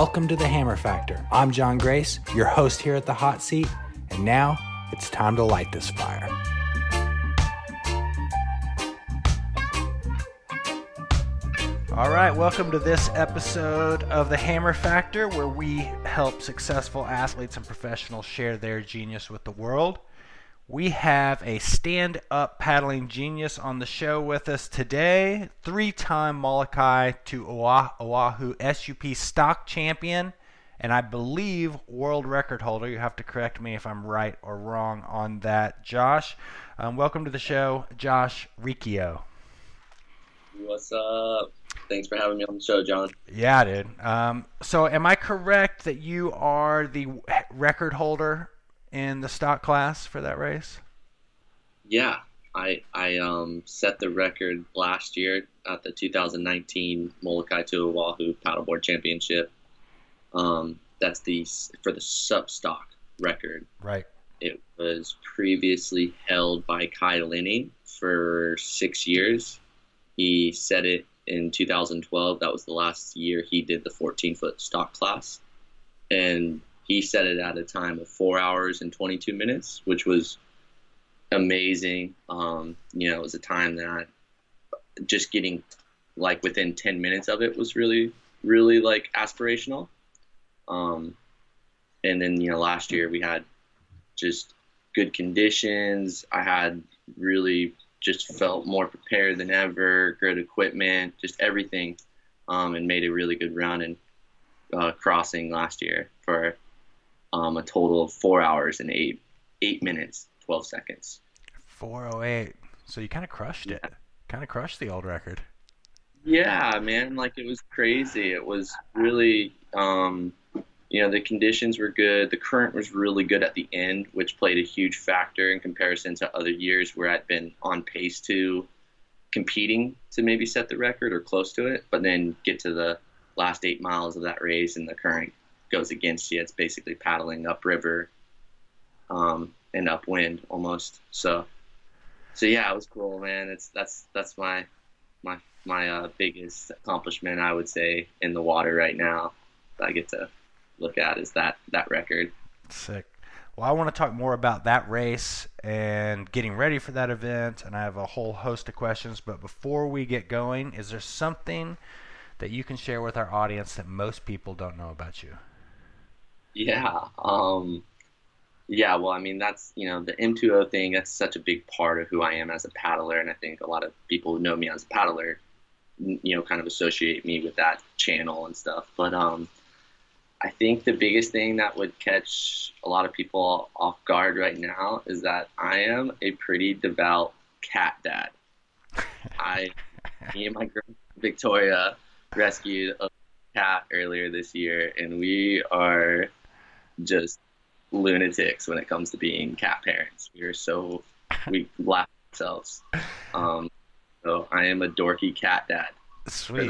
Welcome to the Hammer Factor. I'm John Grace, your host here at the hot seat, and now it's time to light this fire. All right, welcome to this episode of the Hammer Factor, where we help successful athletes and professionals share their genius with the world. We have a stand up paddling genius on the show with us today. Three time Molokai to Oahu SUP stock champion, and I believe world record holder. You have to correct me if I'm right or wrong on that, Josh. Um, welcome to the show, Josh Riccio. What's up? Thanks for having me on the show, John. Yeah, dude. Um, so, am I correct that you are the record holder in the stock class for that race? Yeah, I I um, set the record last year at the 2019 Molokai to Oahu Paddleboard Championship. Um, that's the for the SUP stock record. Right. It was previously held by Kai Lenny for six years. He set it in 2012. That was the last year he did the 14 foot stock class, and he set it at a time of four hours and 22 minutes, which was amazing. Um, you know, it was a time that I, just getting like within 10 minutes of it was really, really like aspirational. Um, and then, you know, last year we had just good conditions. I had really just felt more prepared than ever, good equipment, just everything, um, and made a really good run and uh, crossing last year for um, a total of four hours and eight eight minutes twelve seconds. Four oh eight. So you kind of crushed it. Kind of crushed the old record. Yeah, man. Like it was crazy. It was really, um, you know, the conditions were good. The current was really good at the end, which played a huge factor in comparison to other years where I'd been on pace to competing to maybe set the record or close to it, but then get to the last eight miles of that race and the current goes against you. It's basically paddling upriver um, and upwind almost. So, so yeah, it was cool, man. It's that's that's my my my uh, biggest accomplishment, I would say, in the water right now. That I get to look at is that that record. Sick. Well, I want to talk more about that race and getting ready for that event, and I have a whole host of questions. But before we get going, is there something that you can share with our audience that most people don't know about you? Yeah. Um, yeah. Well, I mean, that's, you know, the M2O thing, that's such a big part of who I am as a paddler. And I think a lot of people who know me as a paddler, you know, kind of associate me with that channel and stuff. But um, I think the biggest thing that would catch a lot of people off guard right now is that I am a pretty devout cat dad. I, me and my girl Victoria rescued a cat earlier this year, and we are just lunatics when it comes to being cat parents. We are so we laugh ourselves. Um, so I am a dorky cat dad. Sweet.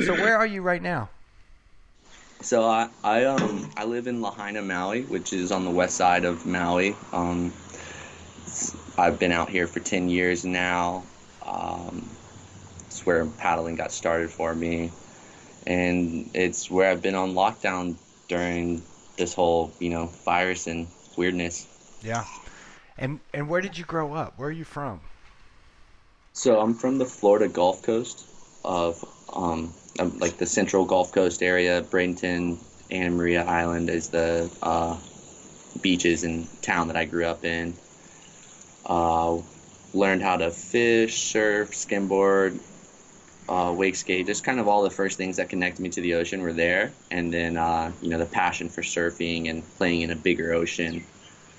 so where are you right now? So I, I um I live in Lahaina, Maui, which is on the west side of Maui. Um, I've been out here for ten years now. Um, it's where paddling got started for me and it's where I've been on lockdown during this whole you know virus and weirdness. Yeah, and and where did you grow up? Where are you from? So I'm from the Florida Gulf Coast of um, like the Central Gulf Coast area. Bradenton, Anna Maria Island is the uh, beaches and town that I grew up in. Uh, learned how to fish, surf, skimboard, uh, wake skate, just kind of all the first things that connected me to the ocean were there. And then, uh, you know, the passion for surfing and playing in a bigger ocean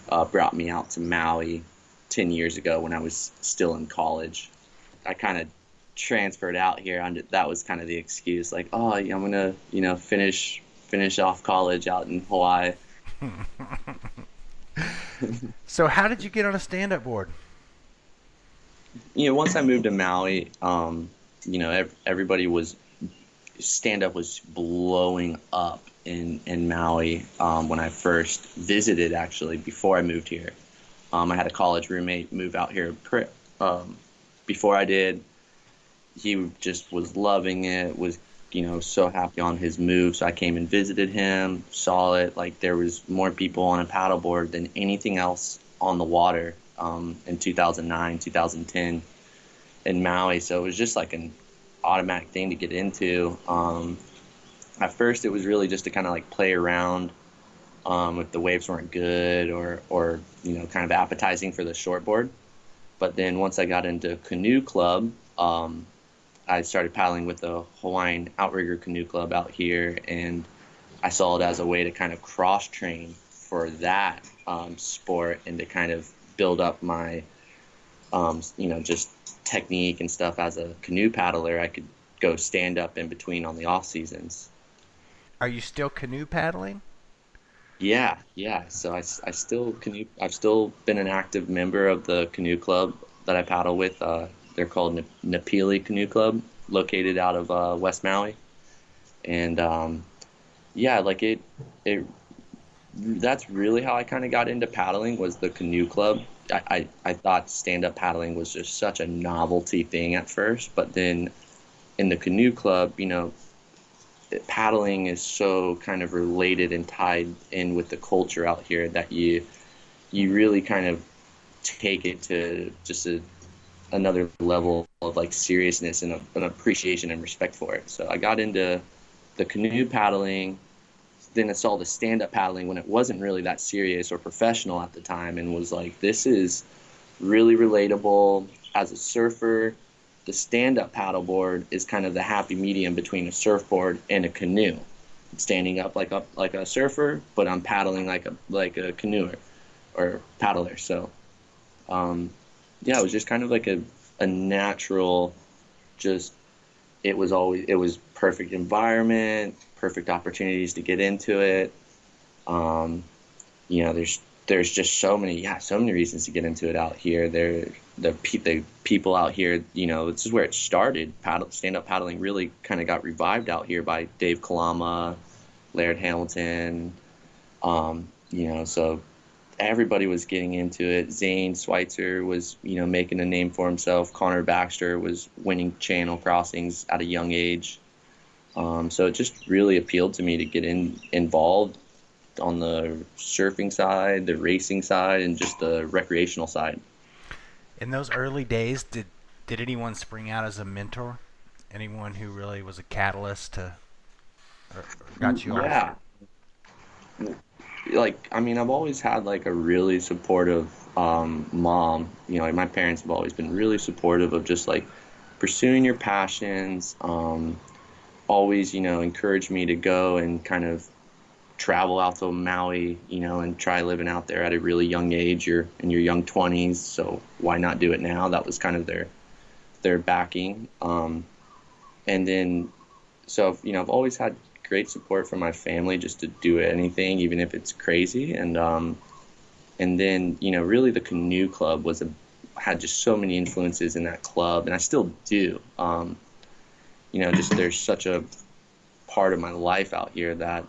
uh, brought me out to Maui 10 years ago when I was still in college. I kind of transferred out here. Under, that was kind of the excuse, like, oh, I'm gonna, you know, finish finish off college out in Hawaii. so, how did you get on a stand-up board? You know, once I moved to Maui, um, you know, everybody was stand up was blowing up in in Maui um, when I first visited. Actually, before I moved here, um, I had a college roommate move out here um, before I did. He just was loving it. Was you know, so happy on his move. So I came and visited him, saw it. Like there was more people on a paddleboard than anything else on the water um, in 2009, 2010 in Maui. So it was just like an automatic thing to get into. Um, at first, it was really just to kind of like play around um, if the waves weren't good or, or, you know, kind of appetizing for the shortboard. But then once I got into canoe club, um, I started paddling with the Hawaiian Outrigger Canoe Club out here, and I saw it as a way to kind of cross train for that um, sport and to kind of build up my, um, you know, just technique and stuff as a canoe paddler. I could go stand up in between on the off seasons. Are you still canoe paddling? Yeah, yeah. So I, I still canoe. I've still been an active member of the canoe club that I paddle with. Uh, they're called Napili Canoe Club, located out of uh, West Maui, and um, yeah, like it, it. That's really how I kind of got into paddling was the canoe club. I, I, thought stand up paddling was just such a novelty thing at first, but then in the canoe club, you know, paddling is so kind of related and tied in with the culture out here that you you really kind of take it to just a, another level of like seriousness and a, an appreciation and respect for it. So I got into the canoe paddling, then I saw the stand up paddling when it wasn't really that serious or professional at the time, and was like, this is really relatable as a surfer the stand-up paddleboard is kind of the happy medium between a surfboard and a canoe. standing up like a like a surfer, but I'm paddling like a like a canoeer or paddler. So, um, yeah, it was just kind of like a a natural, just it was always it was perfect environment, perfect opportunities to get into it. Um, you know, there's there's just so many yeah so many reasons to get into it out here. There the the people out here, you know, this is where it started. Paddle, stand-up paddling really kind of got revived out here by Dave Kalama, Laird Hamilton, um, you know, so everybody was getting into it. Zane Schweitzer was, you know, making a name for himself. Connor Baxter was winning channel crossings at a young age. Um, so it just really appealed to me to get in involved on the surfing side, the racing side, and just the recreational side in those early days, did did anyone spring out as a mentor? Anyone who really was a catalyst to or, or got you yeah. Off? Like I mean, I've always had like a really supportive um, mom. You know, like my parents have always been really supportive of just like pursuing your passions. Um, always, you know, encouraged me to go and kind of travel out to Maui, you know, and try living out there at a really young age. You're in your young 20s, so why not do it now? That was kind of their their backing. Um, and then, so you know, I've always had great support from my family just to do anything, even if it's crazy. And um, and then you know, really, the canoe club was a had just so many influences in that club, and I still do. Um, you know, just there's such a part of my life out here that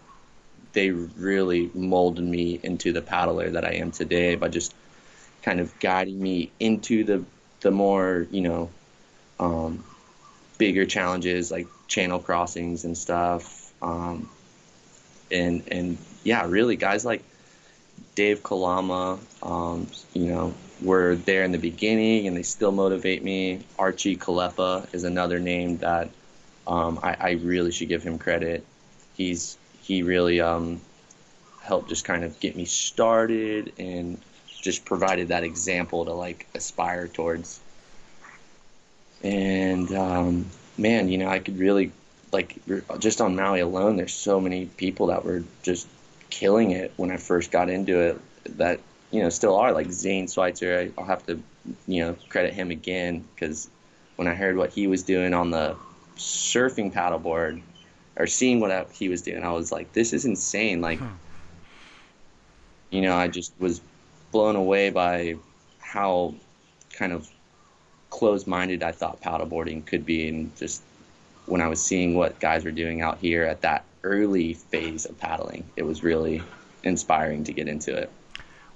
they really molded me into the paddler that I am today by just kind of guiding me into the the more you know um, bigger challenges like channel crossings and stuff. Um, and and yeah really guys like Dave Kalama um, you know were there in the beginning and they still motivate me. Archie Kalepa is another name that um, I, I really should give him credit he's he really um, helped just kind of get me started and just provided that example to like aspire towards. And um, man, you know, I could really like just on Maui alone. There's so many people that were just killing it when I first got into it. That you know still are like Zane Schweitzer. I'll have to you know credit him again because when I heard what he was doing on the surfing paddleboard or seeing what he was doing, I was like, this is insane. Like, hmm. you know, I just was blown away by how kind of closed-minded I thought paddleboarding could be, and just when I was seeing what guys were doing out here at that early phase of paddling, it was really inspiring to get into it.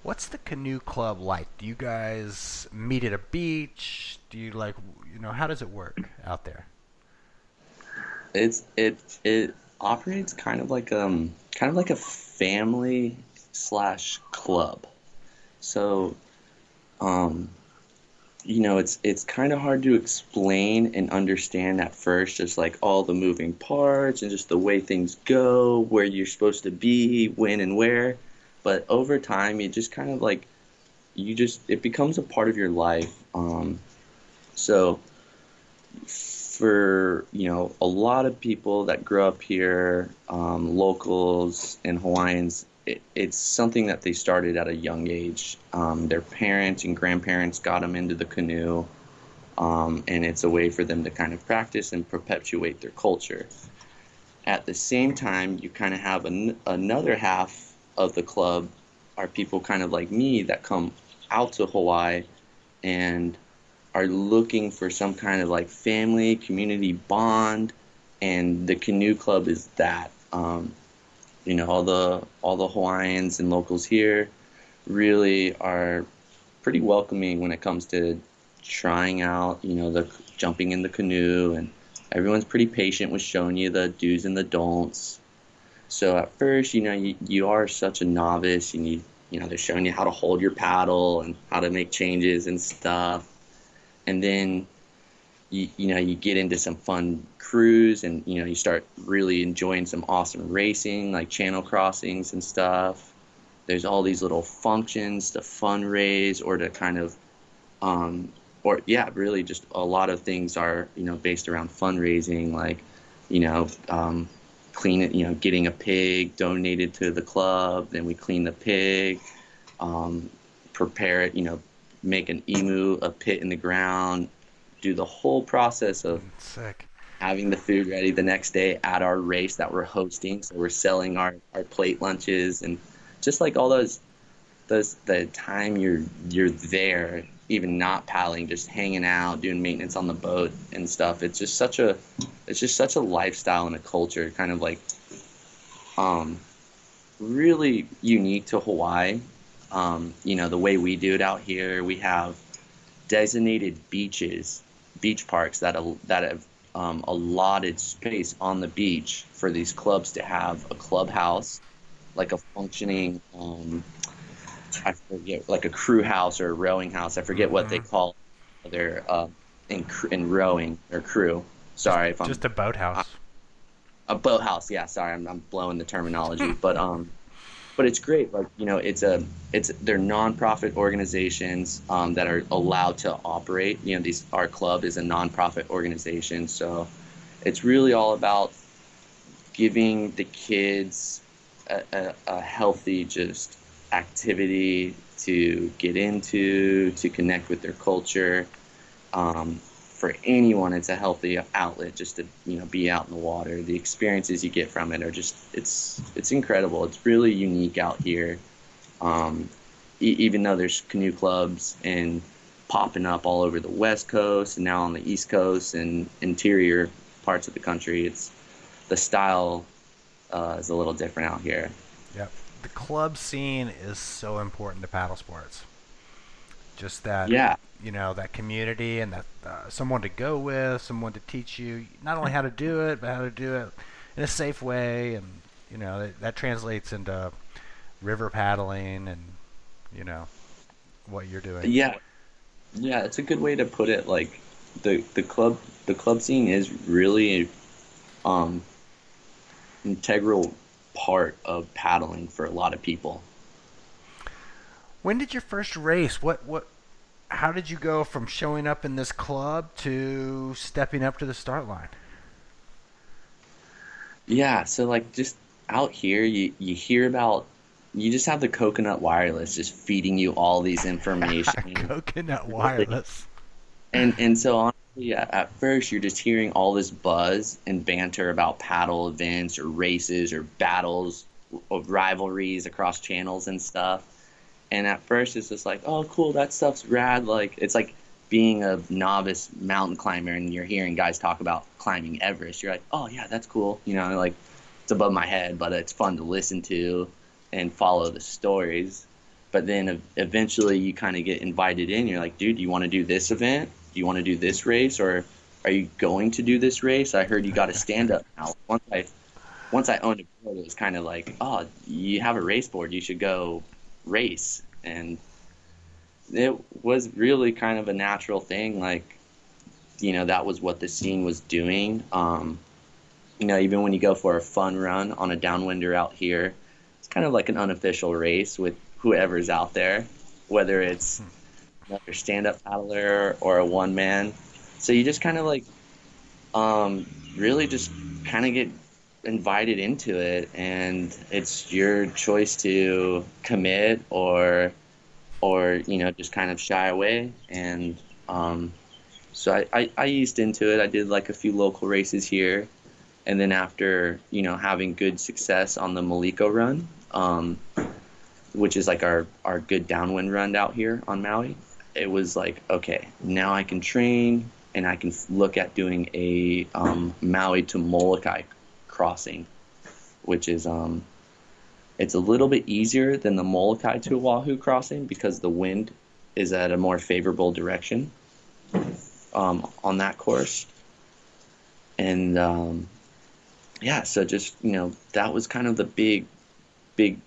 What's the canoe club like? Do you guys meet at a beach? Do you like, you know, how does it work out there? It's it it operates kind of like um kind of like a family slash club. So, um, you know, it's it's kind of hard to explain and understand at first, just like all the moving parts and just the way things go, where you're supposed to be, when and where. But over time, you just kind of like you just it becomes a part of your life. Um, so for you know a lot of people that grew up here, um, locals and Hawaiians, it, it's something that they started at a young age. Um, their parents and grandparents got them into the canoe, um, and it's a way for them to kind of practice and perpetuate their culture. At the same time, you kind of have an, another half of the club are people kind of like me that come out to Hawaii and are looking for some kind of like family community bond and the canoe club is that. Um, you know all the all the hawaiians and locals here really are pretty welcoming when it comes to trying out you know the jumping in the canoe and everyone's pretty patient with showing you the do's and the don'ts. So at first you know you, you are such a novice and you you know they're showing you how to hold your paddle and how to make changes and stuff and then you, you know you get into some fun crews and you know you start really enjoying some awesome racing like channel crossings and stuff. There's all these little functions to fundraise or to kind of um, or yeah really just a lot of things are you know based around fundraising like you know um, clean it you know getting a pig donated to the club then we clean the pig um, prepare it you know make an imu a pit in the ground, do the whole process of Sick. having the food ready the next day at our race that we're hosting. So we're selling our, our plate lunches and just like all those those the time you're you're there, even not paddling, just hanging out, doing maintenance on the boat and stuff. It's just such a it's just such a lifestyle and a culture, kind of like um really unique to Hawaii um, you know, the way we do it out here, we have designated beaches, beach parks that that have um, allotted space on the beach for these clubs to have a clubhouse, like a functioning, um, I forget, like a crew house or a rowing house. I forget what they mm-hmm. call their uh, in in rowing or crew. Sorry if I'm just a boathouse. A boathouse, yeah. Sorry, I'm, I'm blowing the terminology, but um, but it's great. Like you know, it's a it's they're nonprofit organizations um, that are allowed to operate. You know, these our club is a nonprofit organization, so it's really all about giving the kids a, a, a healthy just activity to get into, to connect with their culture. Um, for anyone, it's a healthy outlet just to you know be out in the water. The experiences you get from it are just it's it's incredible. It's really unique out here. Um, e- even though there's canoe clubs and popping up all over the west coast and now on the east coast and interior parts of the country, it's the style uh, is a little different out here. Yep, the club scene is so important to paddle sports. Just that, yeah you know that community and that uh, someone to go with, someone to teach you not only how to do it, but how to do it in a safe way, and you know that, that translates into river paddling and you know what you're doing. Yeah, yeah, it's a good way to put it. Like the the club the club scene is really um integral part of paddling for a lot of people. When did your first race? What what how did you go from showing up in this club to stepping up to the start line? Yeah, so like just out here, you you hear about you just have the coconut wireless just feeding you all these information. coconut wireless. And and so honestly, at first you're just hearing all this buzz and banter about paddle events or races or battles of rivalries across channels and stuff. And at first, it's just like, oh, cool, that stuff's rad. Like, it's like being a novice mountain climber and you're hearing guys talk about climbing Everest. You're like, oh, yeah, that's cool. You know, like, it's above my head, but it's fun to listen to and follow the stories. But then eventually you kind of get invited in. You're like, dude, do you want to do this event? Do you want to do this race? Or are you going to do this race? I heard you got a stand up now. Once I once I owned a board, it was kind of like, oh, you have a race board, you should go race, and it was really kind of a natural thing. Like, you know, that was what the scene was doing. Um, you know, even when you go for a fun run on a downwinder out here, it's kind of like an unofficial race with whoever's out there, whether it's another stand-up paddler or a one man. So you just kind of like um, really just kind of get invited into it, and it's your choice to commit or or you know just kind of shy away. And um, so I, I, I eased into it. I did like a few local races here, and then after you know having good success on the Maliko run. Um, which is like our, our good downwind run out here on Maui it was like, okay, now I can train and I can look at doing a um, Maui to Molokai crossing, which is um, it's a little bit easier than the Molokai to Oahu crossing because the wind is at a more favorable direction um, on that course. And um, yeah, so just you know that was kind of the big, big,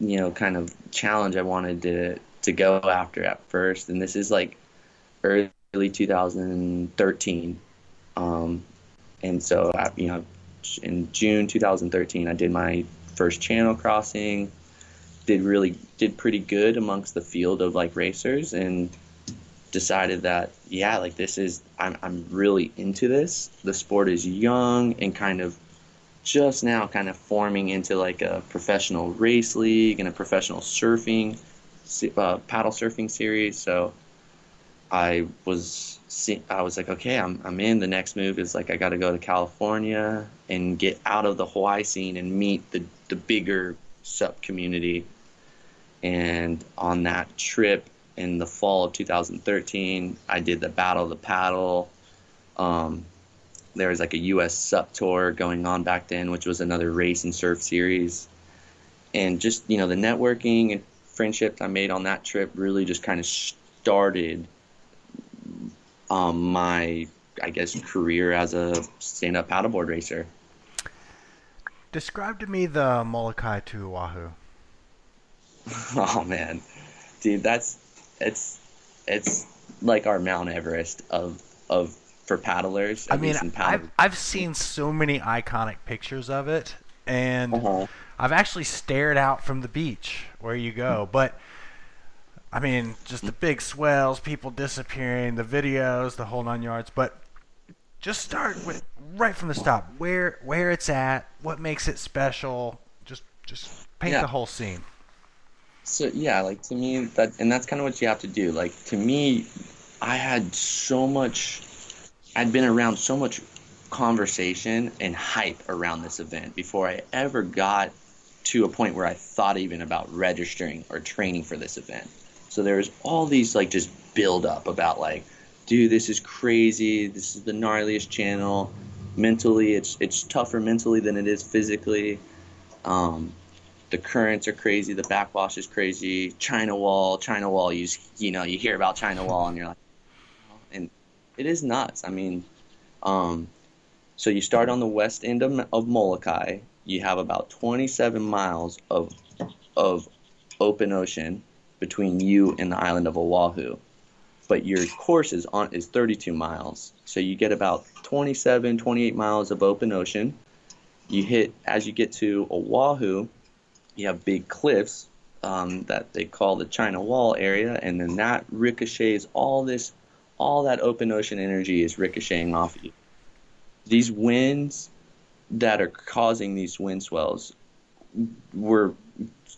you know, kind of challenge I wanted to to go after at first, and this is like early 2013. Um, and so, you know, in June 2013, I did my first channel crossing. Did really did pretty good amongst the field of like racers, and decided that yeah, like this is I'm I'm really into this. The sport is young and kind of just now kind of forming into like a professional race league and a professional surfing uh, paddle surfing series. So I was I was like, okay, I'm I'm in. The next move is like I got to go to California and get out of the Hawaii scene and meet the the bigger sup community. And on that trip in the fall of 2013, I did the Battle of the Paddle. Um, there was like a U.S. Sup tour going on back then, which was another race and surf series. And just you know the networking and friendships I made on that trip really just kind of started um, my, I guess, career as a stand-up paddleboard racer. Describe to me the Molokai to Oahu. oh man, dude, that's it's it's like our Mount Everest of of for paddlers. I mean, I've I've seen so many iconic pictures of it, and uh-huh. I've actually stared out from the beach where you go, but I mean, just the big swells, people disappearing, the videos, the whole nine yards. But just start with right from the stop, where where it's at, what makes it special. Just just paint yeah. the whole scene. So yeah, like to me that, and that's kind of what you have to do. Like to me, I had so much. I'd been around so much conversation and hype around this event before I ever got to a point where I thought even about registering or training for this event. So there's all these like just build up about like, dude, this is crazy. This is the gnarliest channel. Mentally, it's it's tougher mentally than it is physically. Um, the currents are crazy. The backwash is crazy. China wall, China wall. You you know you hear about China wall and you're like, and it is nuts. I mean, um, so you start on the west end of, of Molokai you have about 27 miles of of open ocean between you and the island of Oahu. But your course is on is 32 miles. So you get about 27, 28 miles of open ocean. You hit as you get to Oahu, you have big cliffs um, that they call the China Wall area, and then that ricochets all this, all that open ocean energy is ricocheting off of you. These winds that are causing these wind swells were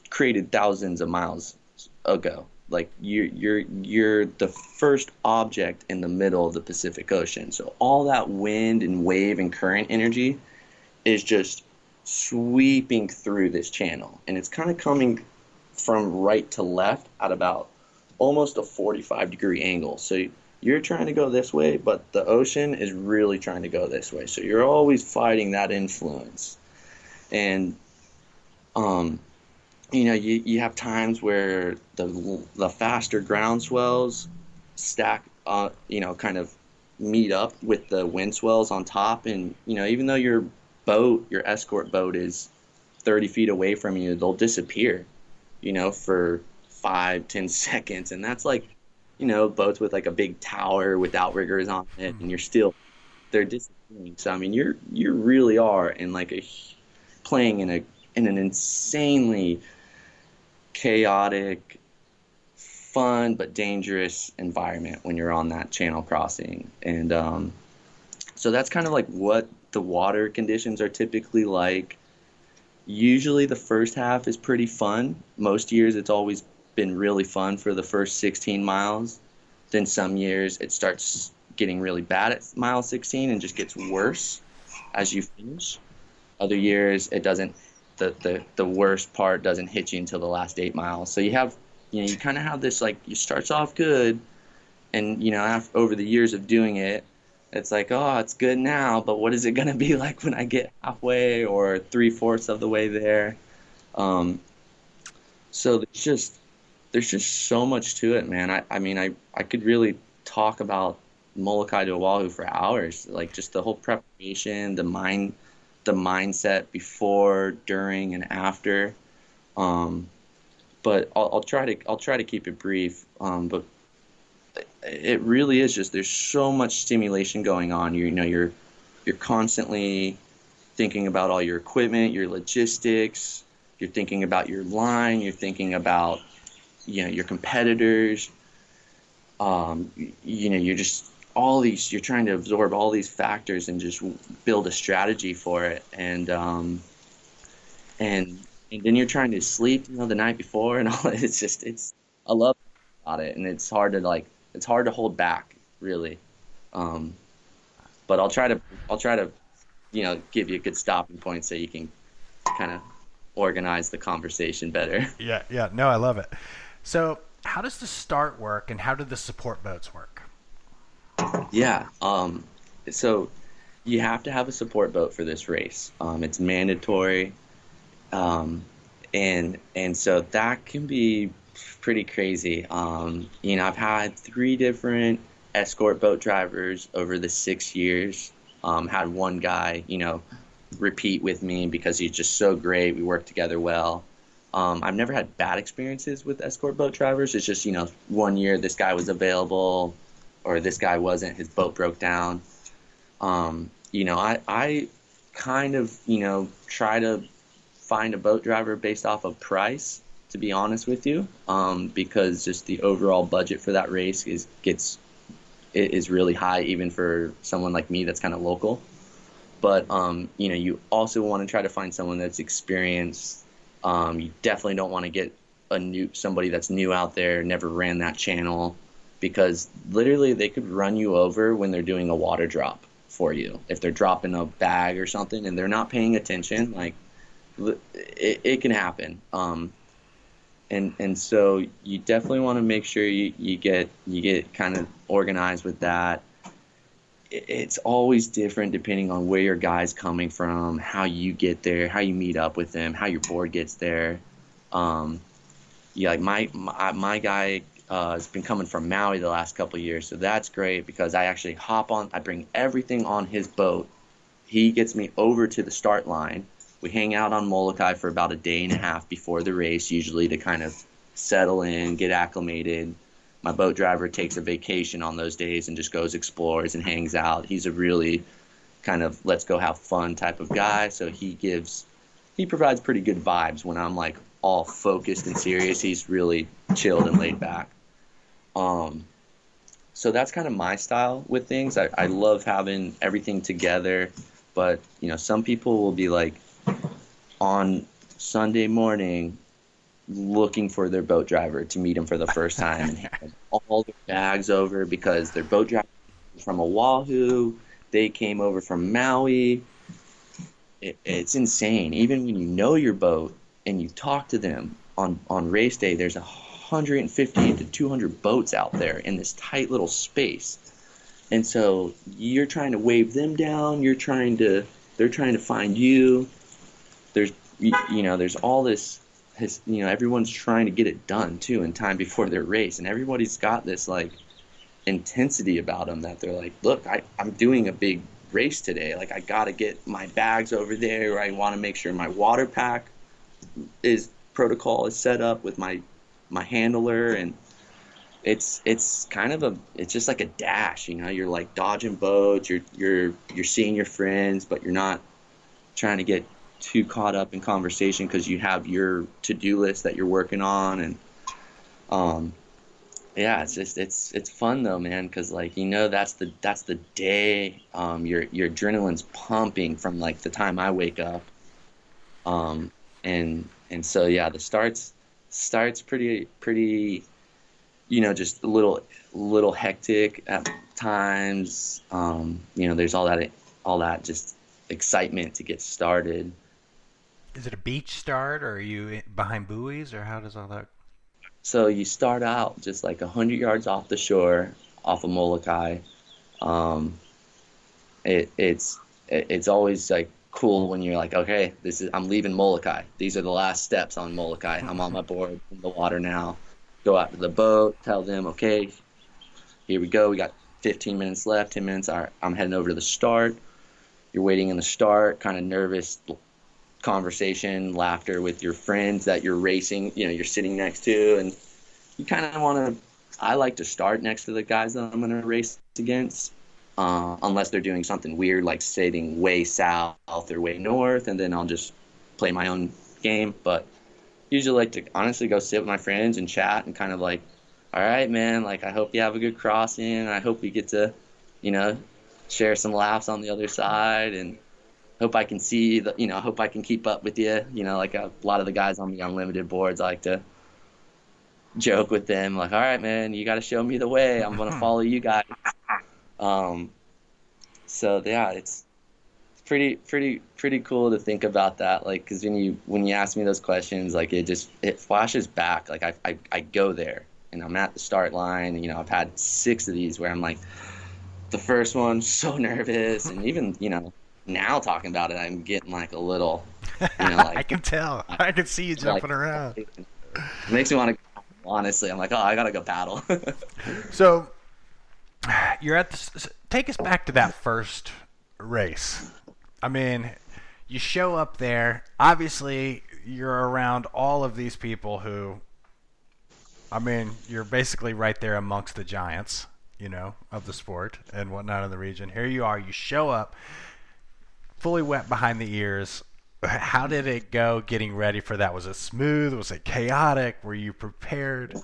created thousands of miles ago. Like you're you're you're the first object in the middle of the Pacific Ocean. So all that wind and wave and current energy is just sweeping through this channel, and it's kind of coming from right to left at about almost a 45 degree angle. So you're trying to go this way, but the ocean is really trying to go this way. So you're always fighting that influence. And, um, you know, you, you have times where the, the faster ground swells stack, uh, you know, kind of meet up with the wind swells on top, and you know, even though your boat, your escort boat, is 30 feet away from you, they'll disappear, you know, for five, ten seconds, and that's like, you know, boats with like a big tower with outriggers on it, and you're still, they're disappearing. So I mean, you're you really are in like a playing in a in an insanely chaotic, fun but dangerous environment when you're on that channel crossing, and um, so that's kind of like what the water conditions are typically like. Usually, the first half is pretty fun. Most years, it's always been really fun for the first 16 miles. Then some years, it starts getting really bad at mile 16 and just gets worse as you finish. Other years, it doesn't. The, the, the worst part doesn't hit you until the last eight miles. So you have, you know, you kind of have this like, you starts off good, and you know, after, over the years of doing it, it's like, oh, it's good now, but what is it gonna be like when I get halfway or three fourths of the way there? Um, so there's just there's just so much to it, man. I, I mean, I, I could really talk about Molokai to Oahu for hours, like just the whole preparation, the mind, the mindset before, during, and after. Um, but I'll, I'll try to I'll try to keep it brief. Um, but it really is just there's so much stimulation going on. You, you know, you're you're constantly thinking about all your equipment, your logistics. You're thinking about your line. You're thinking about you know your competitors. Um, you, you know, you're just all these. You're trying to absorb all these factors and just build a strategy for it. And um, and and then you're trying to sleep, you know, the night before and all. It's just it's I love about it, and it's hard to like it's hard to hold back, really. Um, but I'll try to I'll try to, you know, give you a good stopping point so you can kind of organize the conversation better. Yeah, yeah. No, I love it. So, how does the start work, and how do the support boats work? Yeah. Um, so you have to have a support boat for this race. Um, it's mandatory, um, and and so that can be pretty crazy. Um, you know, I've had three different escort boat drivers over the six years. Um, had one guy, you know, repeat with me because he's just so great. We work together well. Um, I've never had bad experiences with escort boat drivers. It's just, you know, one year this guy was available or this guy wasn't. His boat broke down. Um, you know, I, I kind of, you know, try to find a boat driver based off of price to be honest with you, um, because just the overall budget for that race is gets is really high, even for someone like me that's kind of local. But um, you know, you also want to try to find someone that's experienced. Um, you definitely don't want to get a new somebody that's new out there, never ran that channel, because literally they could run you over when they're doing a water drop for you. If they're dropping a bag or something and they're not paying attention, like it, it can happen. Um, and and so you definitely want to make sure you, you get you get kind of organized with that it's always different depending on where your guy's coming from how you get there how you meet up with them how your board gets there um, yeah like my my, my guy uh, has been coming from maui the last couple years so that's great because i actually hop on i bring everything on his boat he gets me over to the start line we hang out on Molokai for about a day and a half before the race, usually to kind of settle in, get acclimated. My boat driver takes a vacation on those days and just goes explores and hangs out. He's a really kind of let's go have fun type of guy, so he gives he provides pretty good vibes when I'm like all focused and serious. He's really chilled and laid back. Um, so that's kind of my style with things. I, I love having everything together, but you know, some people will be like, on Sunday morning looking for their boat driver to meet him for the first time and hand all their bags over because their boat driver from Oahu, they came over from Maui. It, it's insane. Even when you know your boat and you talk to them on, on race day, there's 150 to 200 boats out there in this tight little space. And so you're trying to wave them down, you're trying to they're trying to find you there's you know there's all this has, you know everyone's trying to get it done too in time before their race and everybody's got this like intensity about them that they're like, look, I, I'm doing a big race today. Like I got to get my bags over there. I want to make sure my water pack is protocol is set up with my my handler and it's it's kind of a it's just like a dash you know? You're like dodging boats you're you're you're seeing your friends but you're not trying to get too caught up in conversation because you have your to-do list that you're working on and um yeah it's just it's it's fun though man because like you know that's the that's the day um your your adrenaline's pumping from like the time i wake up um and and so yeah the starts starts pretty pretty you know just a little little hectic at times. Um you know there's all that all that just excitement to get started. Is it a beach start or are you behind buoys or how does all that? So you start out just like 100 yards off the shore, off of Molokai. Um, it, it's it's always like cool when you're like, okay, this is I'm leaving Molokai. These are the last steps on Molokai. I'm on my mm-hmm. board in the water now. Go out to the boat, tell them, okay, here we go. We got 15 minutes left, 10 minutes. All right, I'm heading over to the start. You're waiting in the start, kind of nervous, conversation, laughter with your friends that you're racing, you know, you're sitting next to, and you kind of want to. I like to start next to the guys that I'm going to race against, uh, unless they're doing something weird like sitting way south or way north, and then I'll just play my own game. But usually like to honestly go sit with my friends and chat and kind of like, all right, man, like I hope you have a good crossing. I hope we get to, you know, share some laughs on the other side and hope I can see the, you know, hope I can keep up with you. You know, like a, a lot of the guys on the unlimited boards I like to joke with them, like, all right, man, you got to show me the way. I'm gonna follow you guys. Um, so yeah, it's pretty, pretty, pretty cool to think about that. Like, cause when you when you ask me those questions, like it just it flashes back. Like I I, I go there and I'm at the start line. And, you know, I've had six of these where I'm like, the first one so nervous, and even you know now talking about it, I'm getting like a little. You know, like, I can tell. I can see you jumping like, around. It makes me want to. Honestly, I'm like, oh, I gotta go paddle. so, you're at the. Take us back to that first race. I mean, you show up there. Obviously, you're around all of these people who. I mean, you're basically right there amongst the giants, you know, of the sport and whatnot in the region. Here you are. You show up fully wet behind the ears. How did it go getting ready for that? Was it smooth? Was it chaotic? Were you prepared?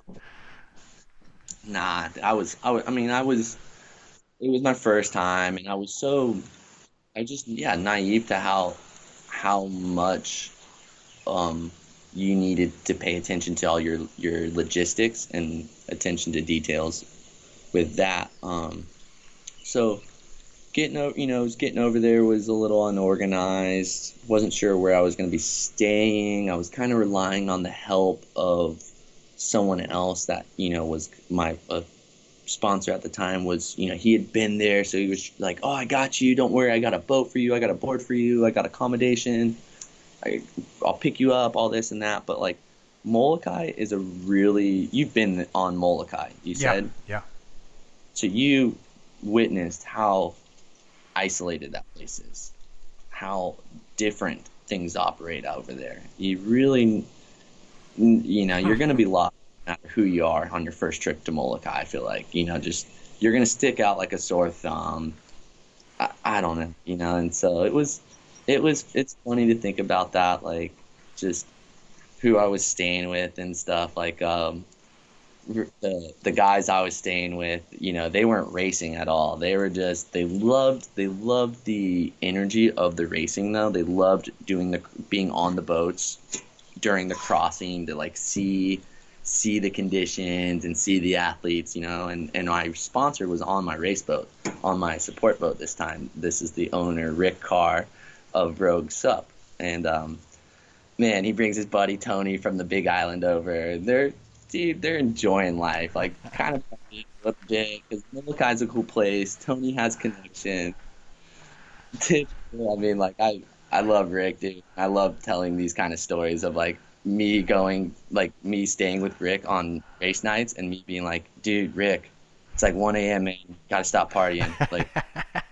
Nah, I was, I was, I mean, I was, it was my first time and I was so, I just, yeah, naive to how, how much, um, you needed to pay attention to all your, your logistics and attention to details with that. Um, so getting over, you know, getting over there was a little unorganized. wasn't sure where I was going to be staying. I was kind of relying on the help of someone else that you know was my uh, sponsor at the time. Was you know he had been there, so he was like, "Oh, I got you. Don't worry. I got a boat for you. I got a board for you. I got accommodation. I, I'll pick you up. All this and that." But like. Molokai is a really you've been on Molokai, you yeah, said? Yeah. So you witnessed how isolated that place is, how different things operate over there. You really, you know, you're going to be lost no matter who you are on your first trip to Molokai. I feel like, you know, just you're going to stick out like a sore thumb. I, I don't know, you know, and so it was, it was, it's funny to think about that, like just who I was staying with and stuff. Like, um, the the guys I was staying with, you know, they weren't racing at all. They were just they loved they loved the energy of the racing though. They loved doing the being on the boats during the crossing to like see see the conditions and see the athletes, you know, and and my sponsor was on my race boat, on my support boat this time. This is the owner Rick Carr of Rogue Sup. And um man, he brings his buddy Tony from the Big Island over. They're dude, they're enjoying life. Like, kind of because Molokai's a cool place. Tony has connection. I mean, like, I I love Rick, dude. I love telling these kind of stories of like me going, like me staying with Rick on race nights and me being like, dude, Rick, it's like 1 a.m. Man, gotta stop partying. Like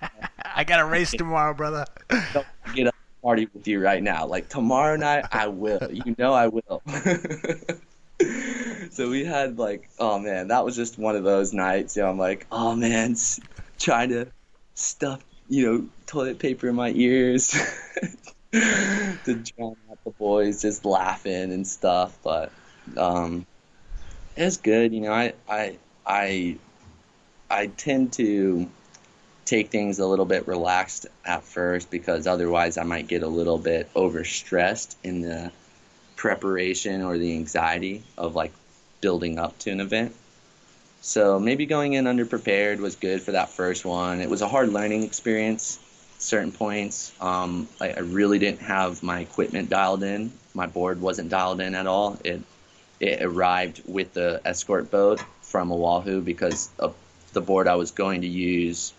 I got a race tomorrow, brother. Don't get up and party with you right now. Like tomorrow night, I will. You know I will. so we had like, oh man, that was just one of those nights. You know, I'm like, oh man, trying to stuff, you know, toilet paper in my ears to drown out the boys, just laughing and stuff. But um, it's good. You know, I I I I tend to take things a little bit relaxed at first because otherwise I might get a little bit overstressed in the preparation or the anxiety of like building up to an event. So maybe going in underprepared was good for that first one. It was a hard learning experience. Certain points, um, I, I really didn't have my equipment dialed in. My board wasn't dialed in at all. It it arrived with the escort boat from Oahu because of the board I was going to use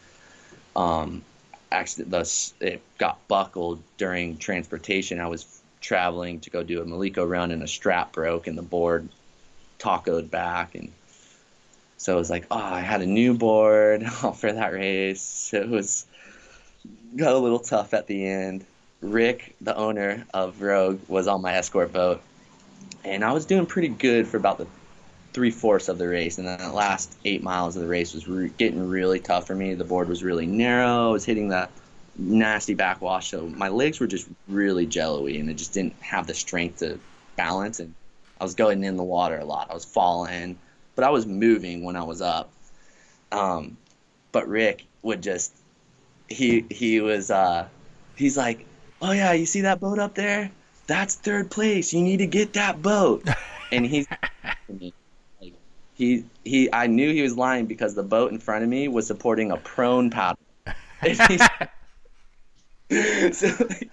um, actually thus it got buckled during transportation. I was traveling to go do a Maliko run and a strap broke and the board tacoed back and so it was like, oh, I had a new board oh, for that race. It was got a little tough at the end. Rick, the owner of Rogue, was on my escort boat, and I was doing pretty good for about the three fourths of the race, and then the last eight miles of the race was re- getting really tough for me. The board was really narrow. I was hitting that nasty backwash, so my legs were just really jello-y, and it just didn't have the strength to balance. And I was going in the water a lot. I was falling, but I was moving when I was up. Um, but Rick would just he he was uh, he's like, oh yeah, you see that boat up there? That's third place. You need to get that boat. And he's he he I knew he was lying because the boat in front of me was supporting a prone paddle. so like,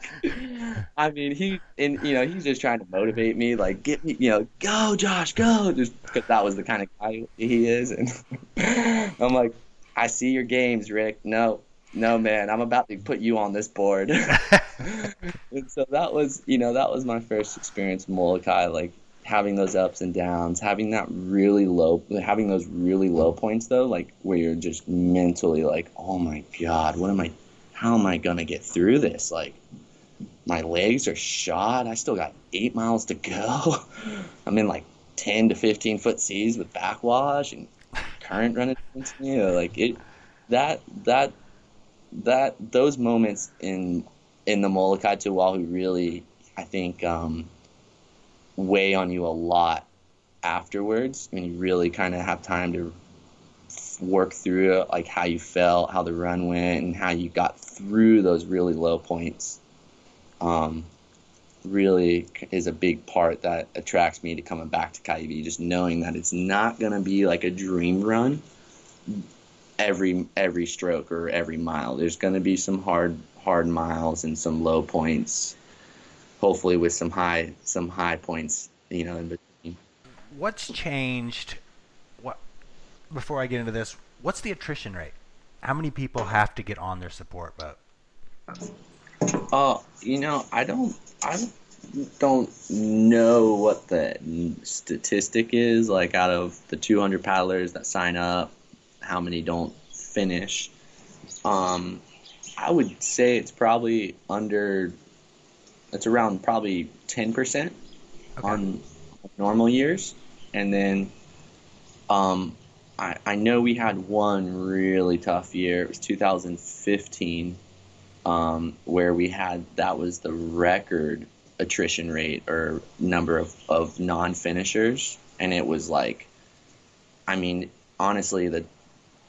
I mean, he and you know he's just trying to motivate me, like get me, you know, go Josh, go, just because that was the kind of guy he is, and I'm like, I see your games, Rick. No, no, man, I'm about to put you on this board. and so that was, you know, that was my first experience Molokai, like having those ups and downs, having that really low, having those really low points though, like where you're just mentally like, oh my god, what am I, how am I gonna get through this? Like, my legs are shot. I still got eight miles to go. I'm in like 10 to 15 foot seas with backwash and current running against me. Like it, that that that those moments in in the Molokai to Oahu really, I think. Um, weigh on you a lot afterwards when you really kind of have time to work through it, like how you felt, how the run went, and how you got through those really low points. Um, really is a big part that attracts me to coming back to Kaiwi. Just knowing that it's not gonna be like a dream run every every stroke or every mile. There's gonna be some hard hard miles and some low points hopefully with some high some high points, you know, in between. What's changed? Before I get into this? What's the attrition rate? How many people have to get on their support boat? Uh, you know, I don't, I don't know what the statistic is. Like, out of the 200 paddlers that sign up, how many don't finish? Um, I would say it's probably under it's around probably 10% okay. on normal years. And then um, I, I know we had one really tough year. It was 2015, um, where we had that was the record attrition rate or number of, of non finishers. And it was like, I mean, honestly, the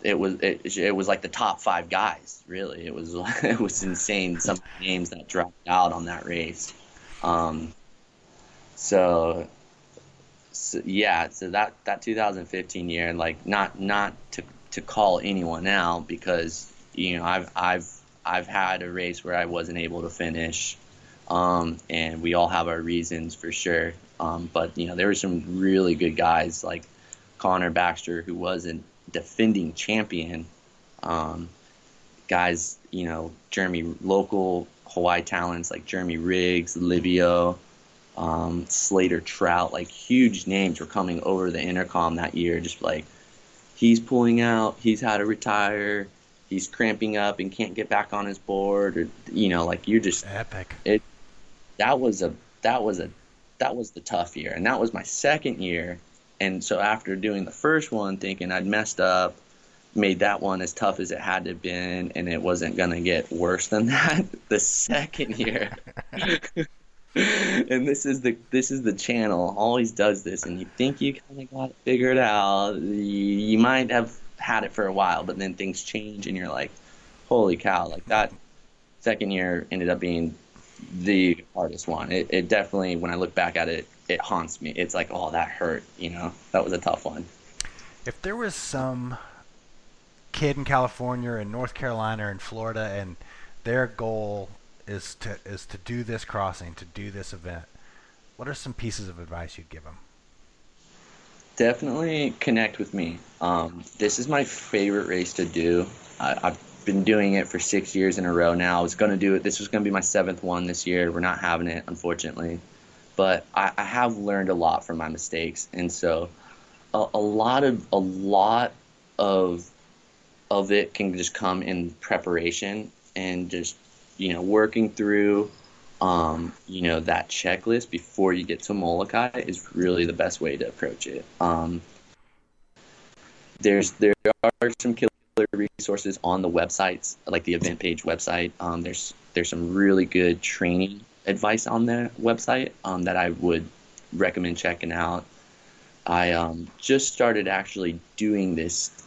it was it, it was like the top five guys. Really, it was it was insane. Some names that dropped out on that race. Um, so, so yeah, so that that 2015 year, like not not to to call anyone out because you know I've I've I've had a race where I wasn't able to finish, um, and we all have our reasons for sure. Um, but you know there were some really good guys like Connor Baxter who was a defending champion. Um, guys, you know, Jeremy, local Hawaii talents like Jeremy Riggs, Livio, um, Slater Trout, like huge names were coming over the intercom that year, just like he's pulling out, he's had to retire, he's cramping up and can't get back on his board, or you know, like you're just epic. It that was a that was a that was the tough year, and that was my second year. And so after doing the first one, thinking I'd messed up, made that one as tough as it had to have been, and it wasn't gonna get worse than that. The second year. and this is the this is the channel. Always does this and you think you kind of got it figured out. You, you might have had it for a while but then things change and you're like holy cow like that second year ended up being the hardest one. It, it definitely when i look back at it it haunts me. It's like oh that hurt you know? That was a tough one. If there was some kid in california or in north carolina in florida and their goal is to is to do this crossing, to do this event, what are some pieces of advice you'd give them? Definitely connect with me. Um, this is my favorite race to do. I, I've been doing it for six years in a row now. I was going to do it. This was going to be my seventh one this year. We're not having it, unfortunately. But I, I have learned a lot from my mistakes, and so a, a lot of a lot of of it can just come in preparation and just you know, working through, um, you know, that checklist before you get to Molokai is really the best way to approach it. Um, there's there are some killer resources on the websites, like the event page website. Um, there's there's some really good training advice on the website um, that I would recommend checking out. I um, just started actually doing this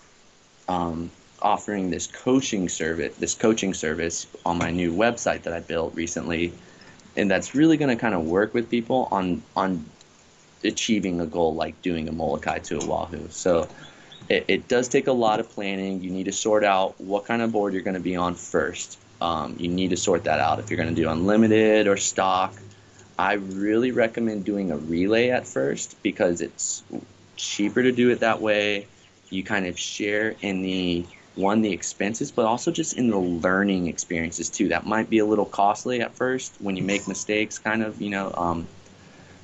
um, offering this coaching service, this coaching service on my new website that I built recently, and that's really going to kind of work with people on on achieving a goal like doing a Molokai to Oahu. So it, it does take a lot of planning. You need to sort out what kind of board you're going to be on first. Um, you need to sort that out if you're going to do unlimited or stock. I really recommend doing a relay at first because it's cheaper to do it that way. You kind of share in the one the expenses but also just in the learning experiences too. That might be a little costly at first when you make mistakes kind of you know um,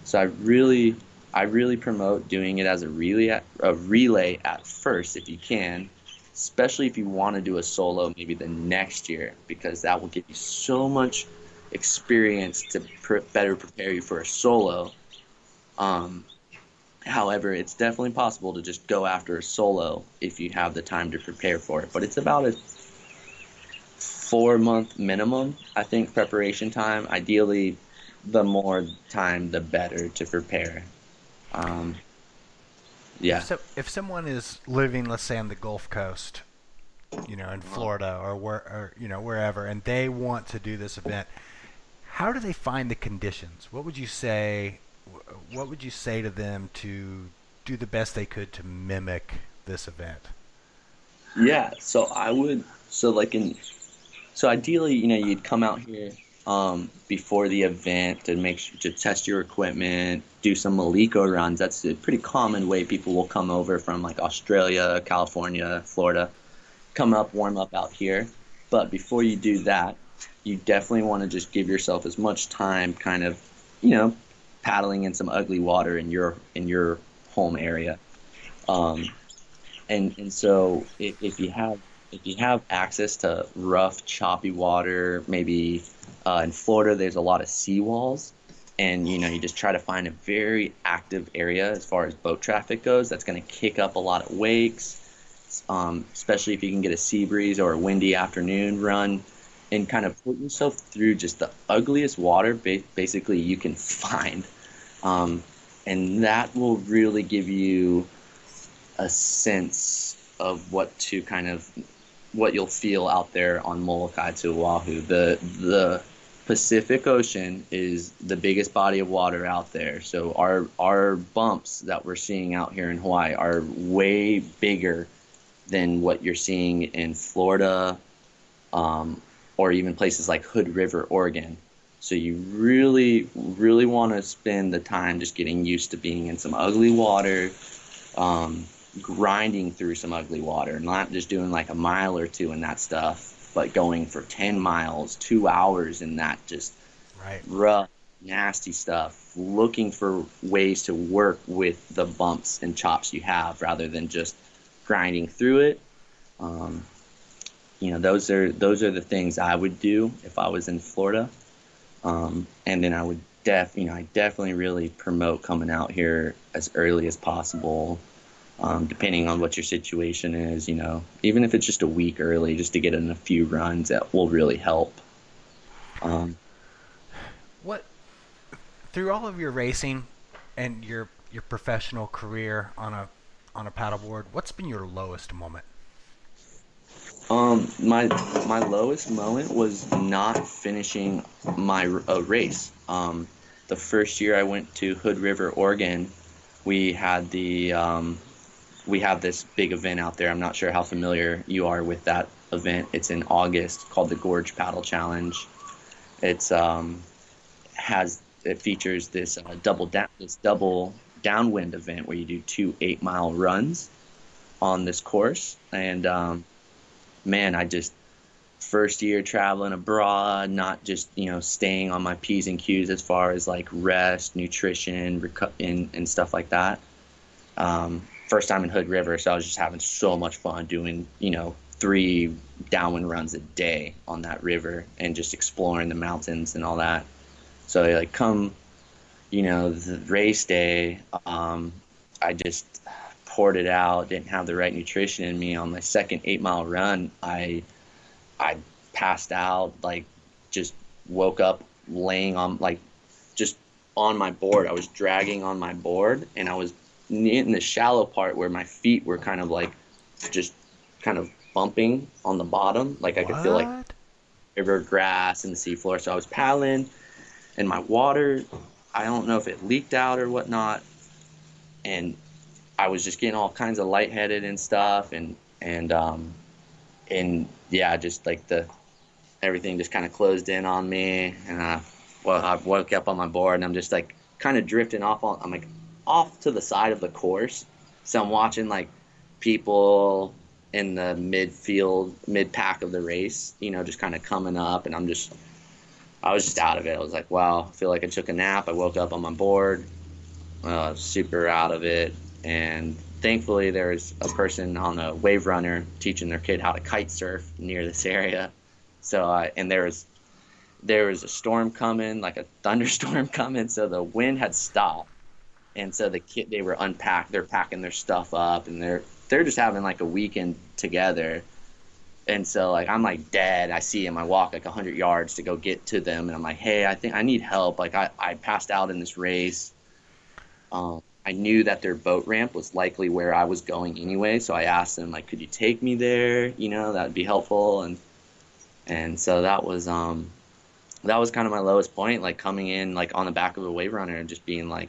so i really i really promote doing it as a relay at, a relay at first if you can especially if you want to do a solo maybe the next year because that will give you so much experience to pr- better prepare you for a solo. Um, However, it's definitely possible to just go after a solo if you have the time to prepare for it. But it's about a four month minimum, I think, preparation time. Ideally, the more time, the better to prepare. Um, yeah. So if someone is living, let's say, on the Gulf Coast, you know, in Florida or where, or you know, wherever, and they want to do this event, how do they find the conditions? What would you say what would you say to them to do the best they could to mimic this event? Yeah, so I would so like in so ideally, you know, you'd come out here um, before the event to make sure to test your equipment, do some Maliko runs. That's a pretty common way people will come over from like Australia, California, Florida, come up, warm up out here. But before you do that, you definitely want to just give yourself as much time, kind of, you know, paddling in some ugly water in your in your home area. Um, and and so if, if you have if you have access to rough, choppy water, maybe uh, in Florida there's a lot of seawalls, and you know you just try to find a very active area as far as boat traffic goes. That's going to kick up a lot of wakes, um, especially if you can get a sea breeze or a windy afternoon run and kind of put yourself through just the ugliest water basically you can find. Um, and that will really give you a sense of what to kind of what you'll feel out there on Molokai to Oahu. The the Pacific Ocean is the biggest body of water out there. So our our bumps that we're seeing out here in Hawaii are way bigger than what you're seeing in Florida, um, or even places like Hood River, Oregon. So you really, really want to spend the time just getting used to being in some ugly water, um, grinding through some ugly water, not just doing like a mile or two in that stuff, but going for 10 miles, two hours in that just right. rough, nasty stuff, looking for ways to work with the bumps and chops you have rather than just grinding through it. Um, you know, those are those are the things I would do if I was in Florida. Um, and then I would def, you know, I definitely really promote coming out here as early as possible, um, depending on what your situation is. You know, even if it's just a week early, just to get in a few runs, that will really help. Um, what through all of your racing and your your professional career on a on a paddleboard, what's been your lowest moment? Um, my my lowest moment was not finishing my uh, race. Um, the first year I went to Hood River, Oregon, we had the um, we have this big event out there. I'm not sure how familiar you are with that event. It's in August called the Gorge Paddle Challenge. It's um, has it features this uh, double da- this double downwind event where you do two eight mile runs on this course and um, man, I just first year traveling abroad, not just you know staying on my p's and q's as far as like rest, nutrition, reco- and, and stuff like that. Um, first time in Hood River, so I was just having so much fun doing you know three downwind runs a day on that river and just exploring the mountains and all that. So like come, you know, the race day, um, I just poured it out, didn't have the right nutrition in me. On my second eight mile run, I I passed out, like just woke up laying on like just on my board. I was dragging on my board and I was in the shallow part where my feet were kind of like just kind of bumping on the bottom. Like I could feel like river grass and the seafloor. So I was paddling and my water, I don't know if it leaked out or whatnot. And I was just getting all kinds of lightheaded and stuff, and and um, and yeah, just like the everything just kind of closed in on me, and I well I woke up on my board, and I'm just like kind of drifting off on I'm like off to the side of the course, so I'm watching like people in the midfield, mid pack of the race, you know, just kind of coming up, and I'm just I was just out of it. I was like, wow, I feel like I took a nap. I woke up on my board, uh, super out of it and thankfully there's a person on a wave runner teaching their kid how to kite surf near this area. So uh, and there was there was a storm coming like a thunderstorm coming so the wind had stopped. And so the kid they were unpacked they're packing their stuff up and they're they're just having like a weekend together. And so like i'm like dead i see him. I walk like 100 yards to go get to them. And i'm like hey i think i need help. Like i, I passed out in this race. Um, I knew that their boat ramp was likely where I was going anyway, so I asked them like, could you take me there? You know, that would be helpful, and and so that was um that was kind of my lowest point, like coming in like on the back of a wave runner and just being like,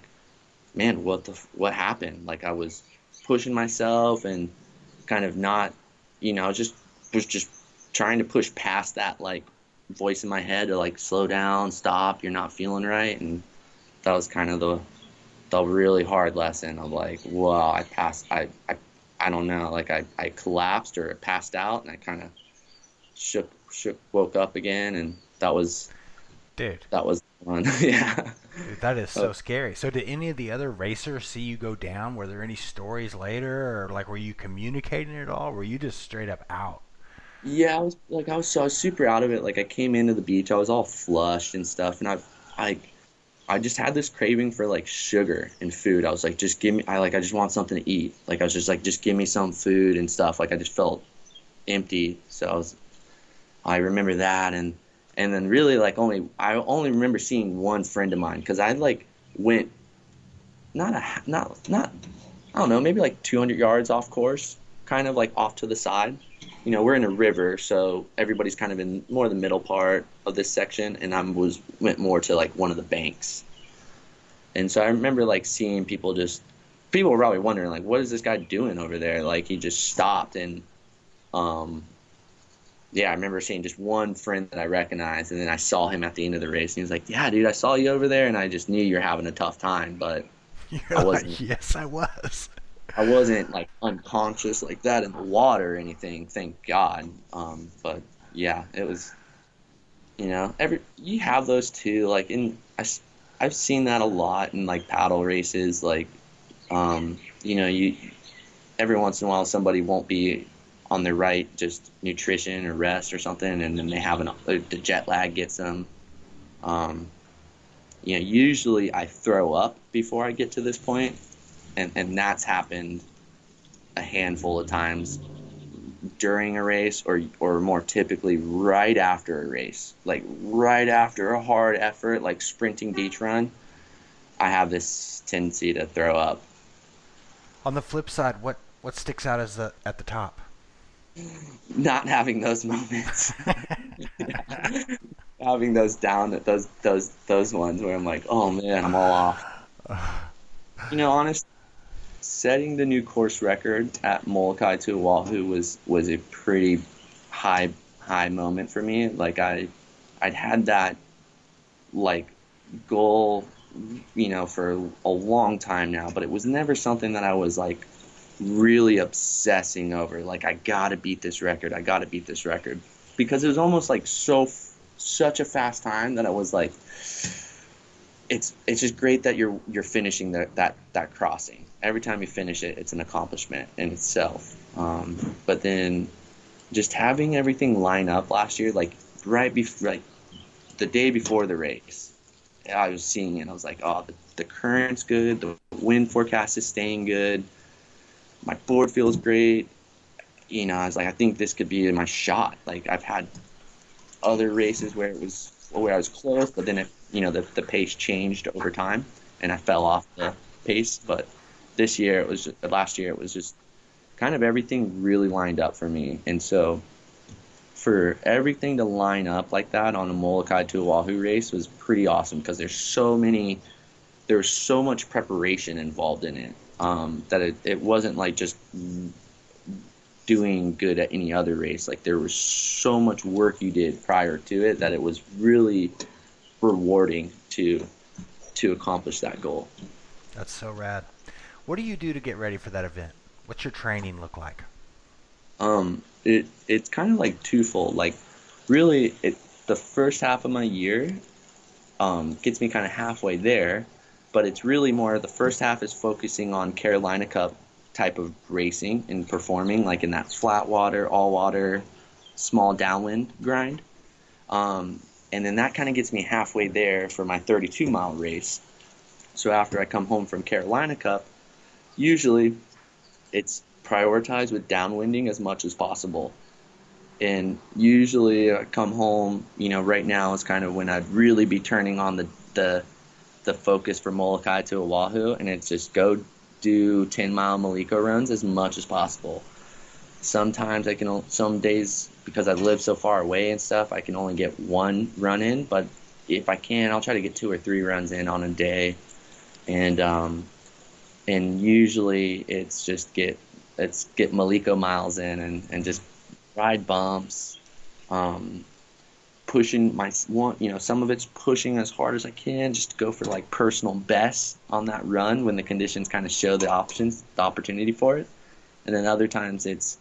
man, what the what happened? Like I was pushing myself and kind of not, you know, just was just trying to push past that like voice in my head to like slow down, stop, you're not feeling right, and that was kind of the the really hard lesson of like, wow, I passed, I, I, I don't know, like I, I collapsed or passed out, and I kind of shook, shook, woke up again, and that was, dude, that was fun, yeah. Dude, that is so oh. scary. So, did any of the other racers see you go down? Were there any stories later, or like were you communicating at all? Were you just straight up out? Yeah, I was like, I was so I was super out of it. Like, I came into the beach, I was all flushed and stuff, and I, I I just had this craving for like sugar and food. I was like, just give me, I like, I just want something to eat. Like, I was just like, just give me some food and stuff. Like, I just felt empty. So I was, I remember that. And, and then really like only, I only remember seeing one friend of mine because I like went not a, not, not, I don't know, maybe like 200 yards off course, kind of like off to the side you know, we're in a river, so everybody's kind of in more of the middle part of this section, and I was went more to like one of the banks. And so I remember like seeing people just people were probably wondering like, what is this guy doing over there? Like he just stopped and, um, yeah, I remember seeing just one friend that I recognized, and then I saw him at the end of the race, and he was like, "Yeah, dude, I saw you over there, and I just knew you're having a tough time, but You're I wasn't." Like, yes, I was. I wasn't like unconscious like that in the water or anything, thank God. Um, but yeah, it was, you know, every you have those too. Like in I, I've seen that a lot in like paddle races. Like, um, you know, you every once in a while somebody won't be on their right, just nutrition or rest or something, and then they have an the jet lag gets them. Um, you know, usually I throw up before I get to this point, and and that's happened a handful of times during a race or or more typically right after a race. Like right after a hard effort like sprinting beach run i have this tendency to throw up. On the flip side, what what sticks out as the at the top? not having those moments. Having those down those those those ones where i'm like oh man i'm all off. You know honestly setting the new course record at Molokai to Oahu was was a pretty high high moment for me. Like I I'd had that like goal, you know, for a long time now, but it was never something that I was like really obsessing over. Like I got to beat this record. I got to beat this record because it was almost like so such a fast time that I was like it's it's just great that you're you're finishing that that that crossing. Every time you finish it, it's an accomplishment in itself. Um, but then, just having everything line up last year, like right before, like the day before the race, I was seeing it. I was like, oh, the, the current's good. The wind forecast is staying good. My board feels great. You know, I was like, I think this could be my shot. Like I've had other races where it was where I was close, but then it you know the, the pace changed over time and I fell off the pace. But this year it was last year it was just kind of everything really lined up for me, and so for everything to line up like that on a Molokai to Oahu race was pretty awesome because there's so many there's so much preparation involved in it um, that it, it wasn't like just doing good at any other race like there was so much work you did prior to it that it was really rewarding to to accomplish that goal. That's so rad. What do you do to get ready for that event? What's your training look like? Um, it it's kind of like twofold. Like, really, it the first half of my year um, gets me kind of halfway there, but it's really more the first half is focusing on Carolina Cup type of racing and performing, like in that flat water, all water, small downwind grind. Um, and then that kind of gets me halfway there for my 32 mile race. So after I come home from Carolina Cup, usually it's prioritized with downwinding as much as possible. And usually I come home, you know, right now is kind of when I'd really be turning on the the, the focus for Molokai to Oahu, and it's just go do 10 mile Maliko runs as much as possible. Sometimes I can, some days because I live so far away and stuff, I can only get one run in. But if I can, I'll try to get two or three runs in on a day, and um, and usually it's just get it's get Maliko miles in and, and just ride bumps, um, pushing my one you know some of it's pushing as hard as I can just to go for like personal best on that run when the conditions kind of show the options the opportunity for it, and then other times it's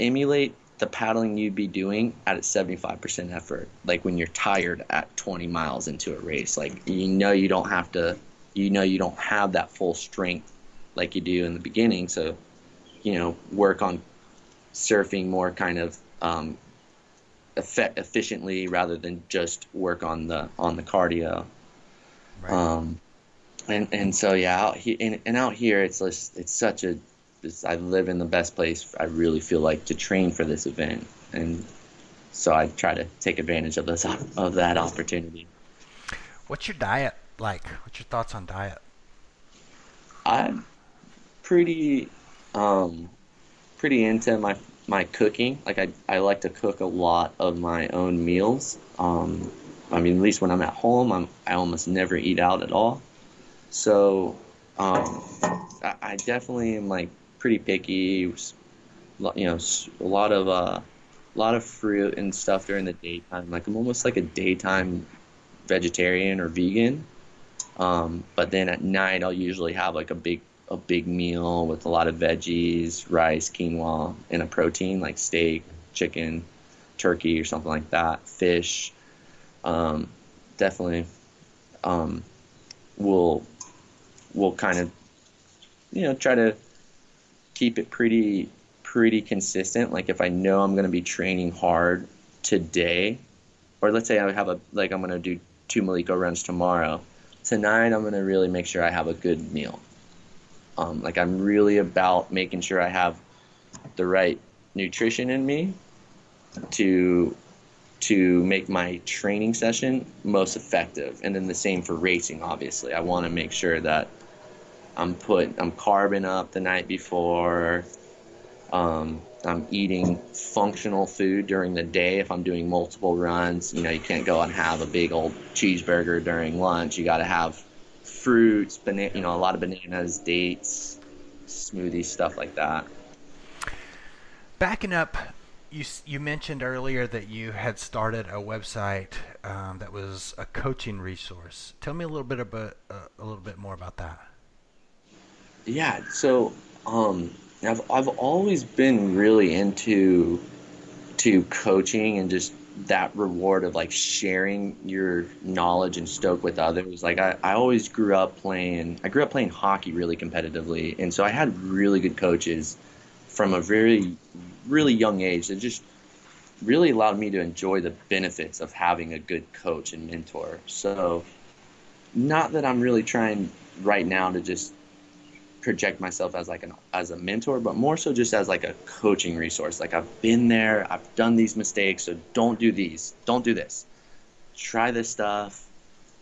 emulate the paddling you'd be doing at a 75% effort like when you're tired at 20 miles into a race like you know you don't have to you know you don't have that full strength like you do in the beginning so you know work on surfing more kind of um, effect, efficiently rather than just work on the on the cardio right. um, and and so yeah out here and, and out here it's just it's such a I live in the best place I really feel like to train for this event, and so I try to take advantage of this of that opportunity. What's your diet like? What's your thoughts on diet? I'm pretty um, pretty into my my cooking. Like I, I like to cook a lot of my own meals. Um, I mean, at least when I'm at home, I'm I almost never eat out at all. So um, I, I definitely am like pretty picky. You know, a lot of uh, a lot of fruit and stuff during the daytime. Like I'm almost like a daytime vegetarian or vegan. Um, but then at night I'll usually have like a big a big meal with a lot of veggies, rice, quinoa, and a protein like steak, chicken, turkey, or something like that. Fish. Um, definitely. Um, will will kind of you know try to keep it pretty pretty consistent. Like if I know I'm going to be training hard today, or let's say I have a like I'm going to do two Maliko runs tomorrow. Tonight I'm going to really make sure I have a good meal. Um, like I'm really about making sure I have the right nutrition in me to to make my training session most effective. And then the same for racing, obviously. I want to make sure that I'm put I'm carbing up the night before. Um, I'm eating functional food during the day if I'm doing multiple runs. You know, you can't go and have a big old cheeseburger during lunch. You got to have fruits, banana, you know, a lot of bananas, dates, smoothies, stuff like that. Backing up, you you mentioned earlier that you had started a website um, that was a coaching resource. Tell me a little bit about uh, a little bit more about that. Yeah, so um, I've I've always been really into to coaching and just that reward of like sharing your knowledge and stoke with others. Like I, I always grew up playing I grew up playing hockey really competitively and so I had really good coaches from a very really young age that just really allowed me to enjoy the benefits of having a good coach and mentor. So not that I'm really trying right now to just project myself as like an as a mentor, but more so just as like a coaching resource. Like I've been there, I've done these mistakes, so don't do these, don't do this. Try this stuff.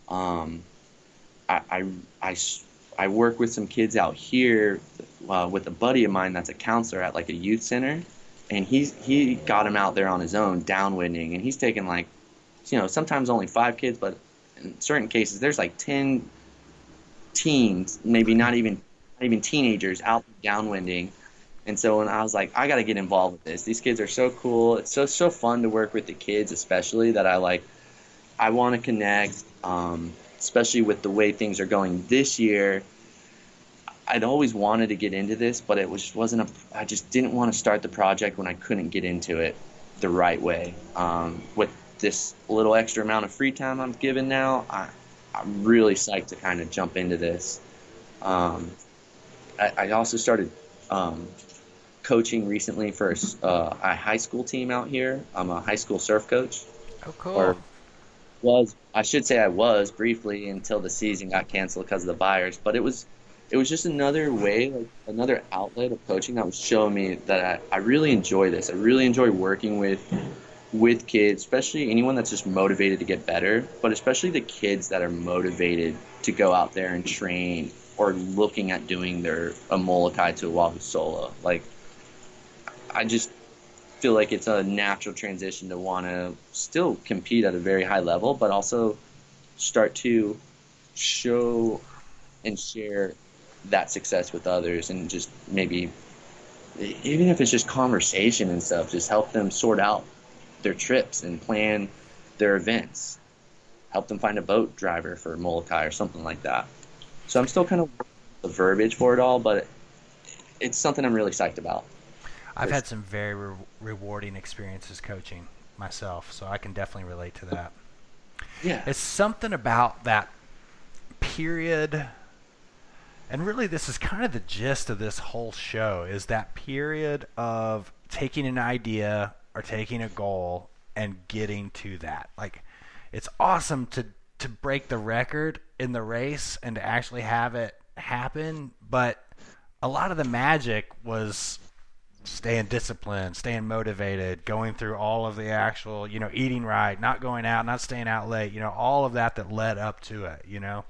Um, I, I, I, I work with some kids out here uh, with a buddy of mine that's a counselor at like a youth center, and he's he got him out there on his own downwinding, and he's taking like, you know, sometimes only five kids, but in certain cases there's like ten teens, maybe not even even teenagers out downwinding. And so when I was like, I got to get involved with this. These kids are so cool. It's so so fun to work with the kids, especially that I like. I want to connect, um, especially with the way things are going this year. I'd always wanted to get into this, but it was wasn't a. I just didn't want to start the project when I couldn't get into it the right way. Um, with this little extra amount of free time I'm given now, I, I'm really psyched to kind of jump into this. Um, I, I also started um, coaching recently for uh, a high school team out here. I'm a high school surf coach. Oh, cool. Or was I should say I was briefly until the season got canceled because of the buyers. But it was it was just another way, like another outlet of coaching that was showing me that I, I really enjoy this. I really enjoy working with with kids, especially anyone that's just motivated to get better, but especially the kids that are motivated to go out there and train or looking at doing their a Molokai to Oahu solo. Like, I just feel like it's a natural transition to want to still compete at a very high level, but also start to show and share that success with others and just maybe even if it's just conversation and stuff just help them sort out their trips and plan their events help them find a boat driver for Molokai or something like that so I'm still kind of the verbiage for it all, but it's something I'm really psyched about. I've had some very re- rewarding experiences coaching myself, so I can definitely relate to that. Yeah. It's something about that period and really this is kind of the gist of this whole show is that period of taking an idea or taking a goal and getting to that. Like it's awesome to to break the record in the race and to actually have it happen, but a lot of the magic was staying disciplined, staying motivated, going through all of the actual, you know, eating right, not going out, not staying out late, you know, all of that that led up to it, you know.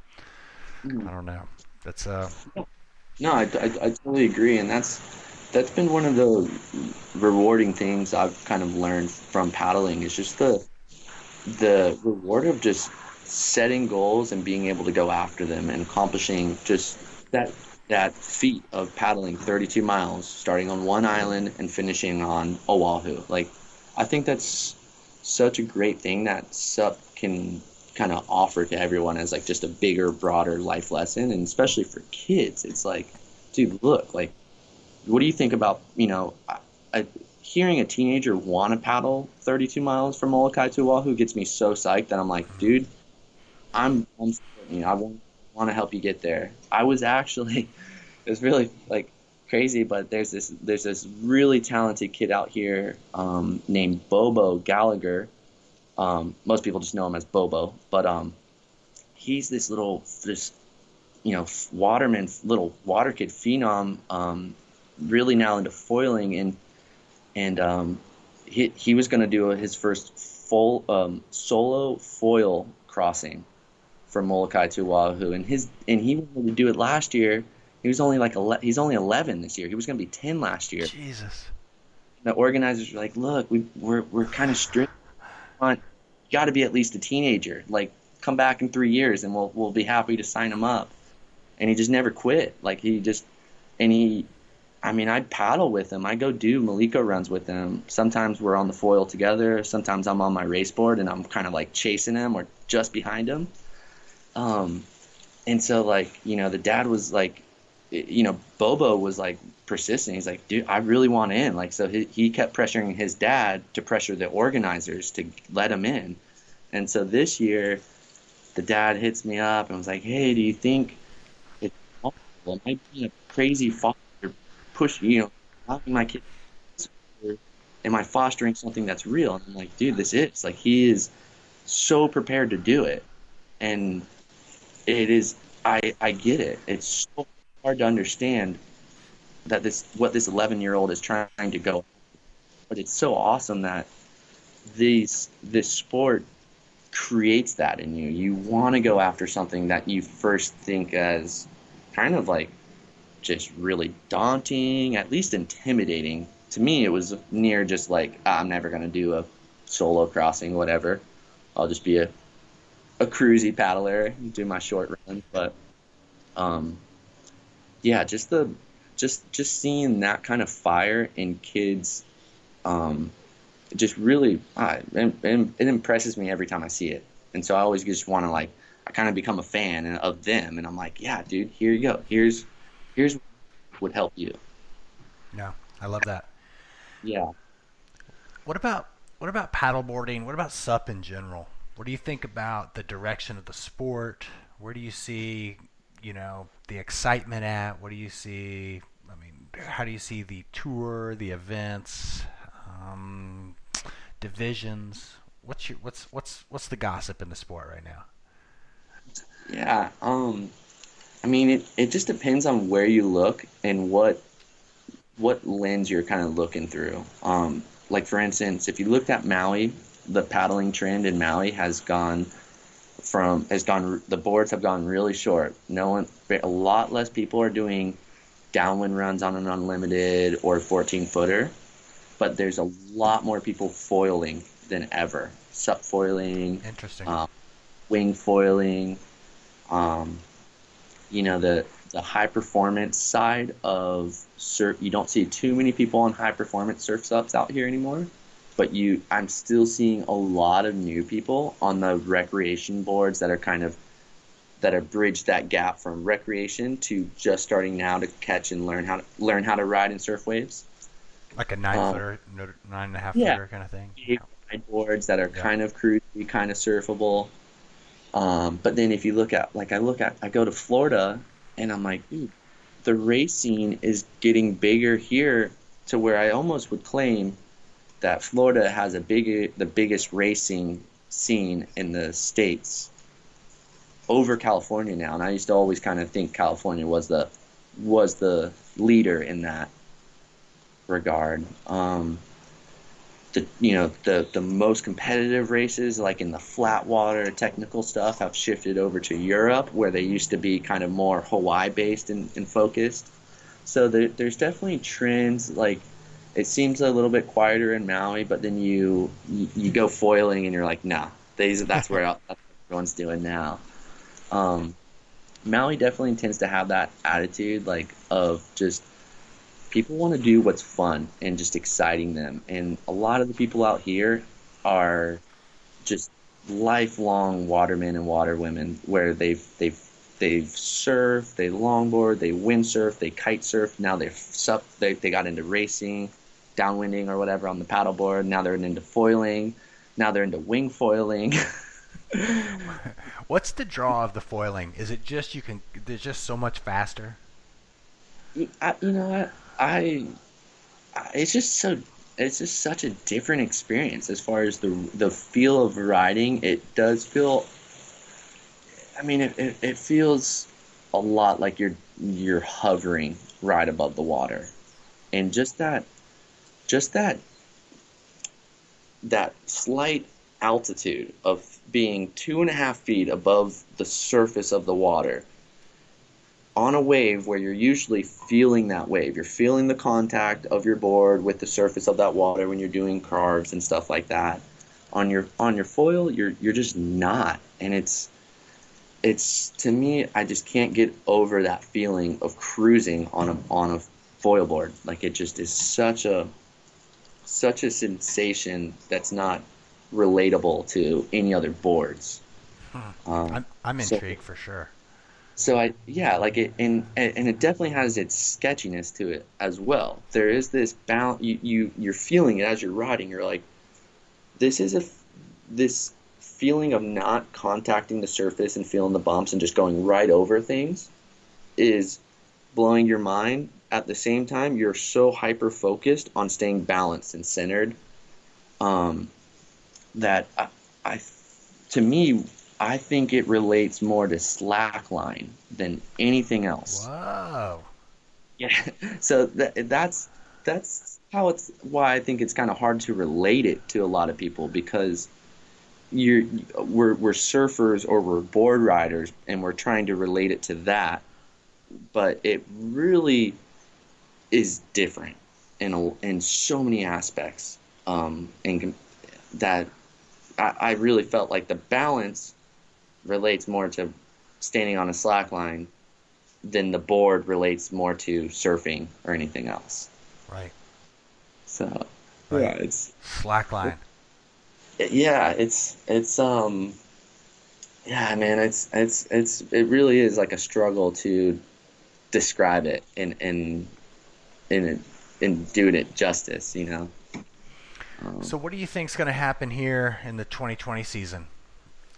Mm. I don't know. That's uh No, I, I, I totally agree and that's that's been one of the rewarding things I've kind of learned from paddling is just the the reward of just setting goals and being able to go after them and accomplishing just that that feat of paddling 32 miles, starting on one island and finishing on Oahu. Like, I think that's such a great thing that SUP can kind of offer to everyone as like just a bigger, broader life lesson, and especially for kids, it's like, dude, look, like, what do you think about you know, hearing a teenager want to paddle 32 miles from Molokai to Oahu gets me so psyched that I'm like, dude, I'm, I'm I want, want to help you get there. I was actually, it was really like crazy, but there's this there's this really talented kid out here um, named Bobo Gallagher. Um, most people just know him as Bobo, but um, he's this little this you know waterman little water kid phenom, um, really now into foiling and and um, he he was going to do his first full um, solo foil crossing from Molokai to Oahu, and his and he wanted to do it last year. He was only like ele- he's only 11 this year. He was going to be 10 last year. Jesus. The organizers were like, "Look, we we're we're kind of strict. On, you got to be at least a teenager. Like, come back in three years, and we'll we'll be happy to sign him up." And he just never quit. Like he just and he I mean, I'd paddle with him. I go do Maliko runs with him. Sometimes we're on the foil together. Sometimes I'm on my race board and I'm kind of like chasing him or just behind him. Um, and so like you know, the dad was like, you know, Bobo was like persistent. He's like, dude, I really want in. Like, so he, he kept pressuring his dad to pressure the organizers to let him in. And so this year, the dad hits me up and was like, hey, do you think it's possible? Am I being a crazy father? push, you know, my kid. Am I fostering something that's real? And I'm like, dude, this is like he is so prepared to do it, and it is. I I get it. It's so hard to understand that this what this 11 year old is trying to go, but it's so awesome that these this sport creates that in you. You want to go after something that you first think as kind of like just really daunting, at least intimidating. To me, it was near just like ah, I'm never gonna do a solo crossing, whatever. I'll just be a a cruisy paddler, do my short run. But um, yeah, just the just just seeing that kind of fire in kids, um, just really uh, it, it impresses me every time I see it. And so I always just want to like I kind of become a fan of them, and I'm like, yeah, dude, here you go. Here's here's would help you. Yeah, I love that. Yeah. What about what about paddleboarding? What about SUP in general? What do you think about the direction of the sport? Where do you see, you know, the excitement at? What do you see? I mean, how do you see the tour, the events, um, divisions? What's your what's what's what's the gossip in the sport right now? Yeah. Um. I mean, it, it just depends on where you look and what what lens you're kind of looking through. Um, like for instance, if you looked at Maui, the paddling trend in Maui has gone from has gone the boards have gone really short. No one, a lot less people are doing downwind runs on an unlimited or 14 footer, but there's a lot more people foiling than ever. SUP foiling, interesting, um, wing foiling. Um, you know the the high performance side of surf. You don't see too many people on high performance surf SUPs out here anymore, but you I'm still seeing a lot of new people on the recreation boards that are kind of that have bridged that gap from recreation to just starting now to catch and learn how to learn how to ride and surf waves. Like a nine um, footer, nine and a half yeah, footer kind of thing. Big boards that are yeah. kind of cruisy, kind of surfable. Um, but then if you look at, like I look at, I go to Florida and I'm like, the race scene is getting bigger here to where I almost would claim that Florida has a big, the biggest racing scene in the states over California now. And I used to always kind of think California was the was the leader in that regard. Um, the you know the the most competitive races like in the flat water technical stuff have shifted over to Europe where they used to be kind of more Hawaii based and, and focused so there, there's definitely trends like it seems a little bit quieter in Maui but then you you, you go foiling and you're like nah these that's where everyone's doing now um, Maui definitely tends to have that attitude like of just people want to do what's fun and just exciting them. And a lot of the people out here are just lifelong watermen and waterwomen where they've they've they've surfed, they longboard, they windsurf, they kite surf. Now they've sup, they they got into racing, downwinding or whatever on the paddleboard. Now they're into foiling. Now they're into wing foiling. What's the draw of the foiling? Is it just you can? There's just so much faster. I, you know, I, I it's just so it's just such a different experience as far as the the feel of riding. It does feel. I mean, it, it, it feels a lot like you're you're hovering right above the water, and just that, just that, that slight altitude of being two and a half feet above the surface of the water on a wave where you're usually feeling that wave. You're feeling the contact of your board with the surface of that water when you're doing carves and stuff like that. On your on your foil, you're you're just not, and it's it's to me, I just can't get over that feeling of cruising on a on a foil board. Like it just is such a such a sensation that's not relatable to any other boards. Hmm. Um, I'm I'm intrigued so, for sure so I yeah like it and and it definitely has its sketchiness to it as well. There is this balance you, you you're feeling it as you're riding. You're like, this is a this feeling of not contacting the surface and feeling the bumps and just going right over things is blowing your mind. At the same time, you're so hyper focused on staying balanced and centered um, that I, I to me I think it relates more to slackline than anything else. Wow. Yeah. So that, that's that's how it's why I think it's kind of hard to relate it to a lot of people because you're we're we're surfers or we're board riders and we're trying to relate it to that, but it really is different in a, in so many aspects. Um, and that I, I really felt like the balance relates more to standing on a slack line than the board relates more to surfing or anything else. Right. So right. yeah, it's slackline. It, yeah, it's it's um yeah, man, it's it's it's it really is like a struggle to describe it and and and and do it justice, you know. Um, so what do you think is going to happen here in the 2020 season?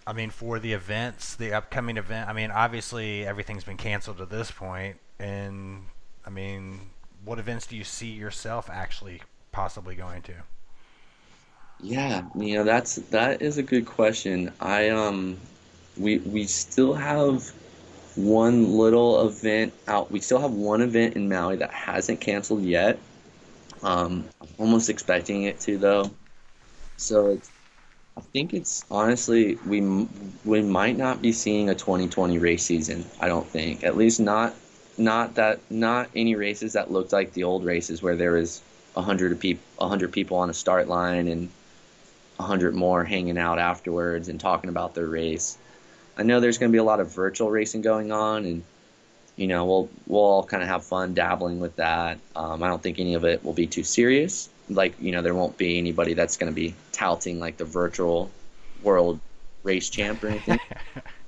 I mean, for the events, the upcoming event. I mean, obviously everything's been canceled at this point, and I mean, what events do you see yourself actually possibly going to? Yeah, you know that's that is a good question. I um, we we still have one little event out. We still have one event in Maui that hasn't canceled yet. Um, almost expecting it to though. So it's I think it's honestly we we might not be seeing a 2020 race season. I don't think, at least not not that not any races that looked like the old races where there was a hundred people a hundred people on a start line and a hundred more hanging out afterwards and talking about their race. I know there's going to be a lot of virtual racing going on, and you know we'll we'll all kind of have fun dabbling with that. Um, I don't think any of it will be too serious like you know there won't be anybody that's going to be touting like the virtual world race champ or anything.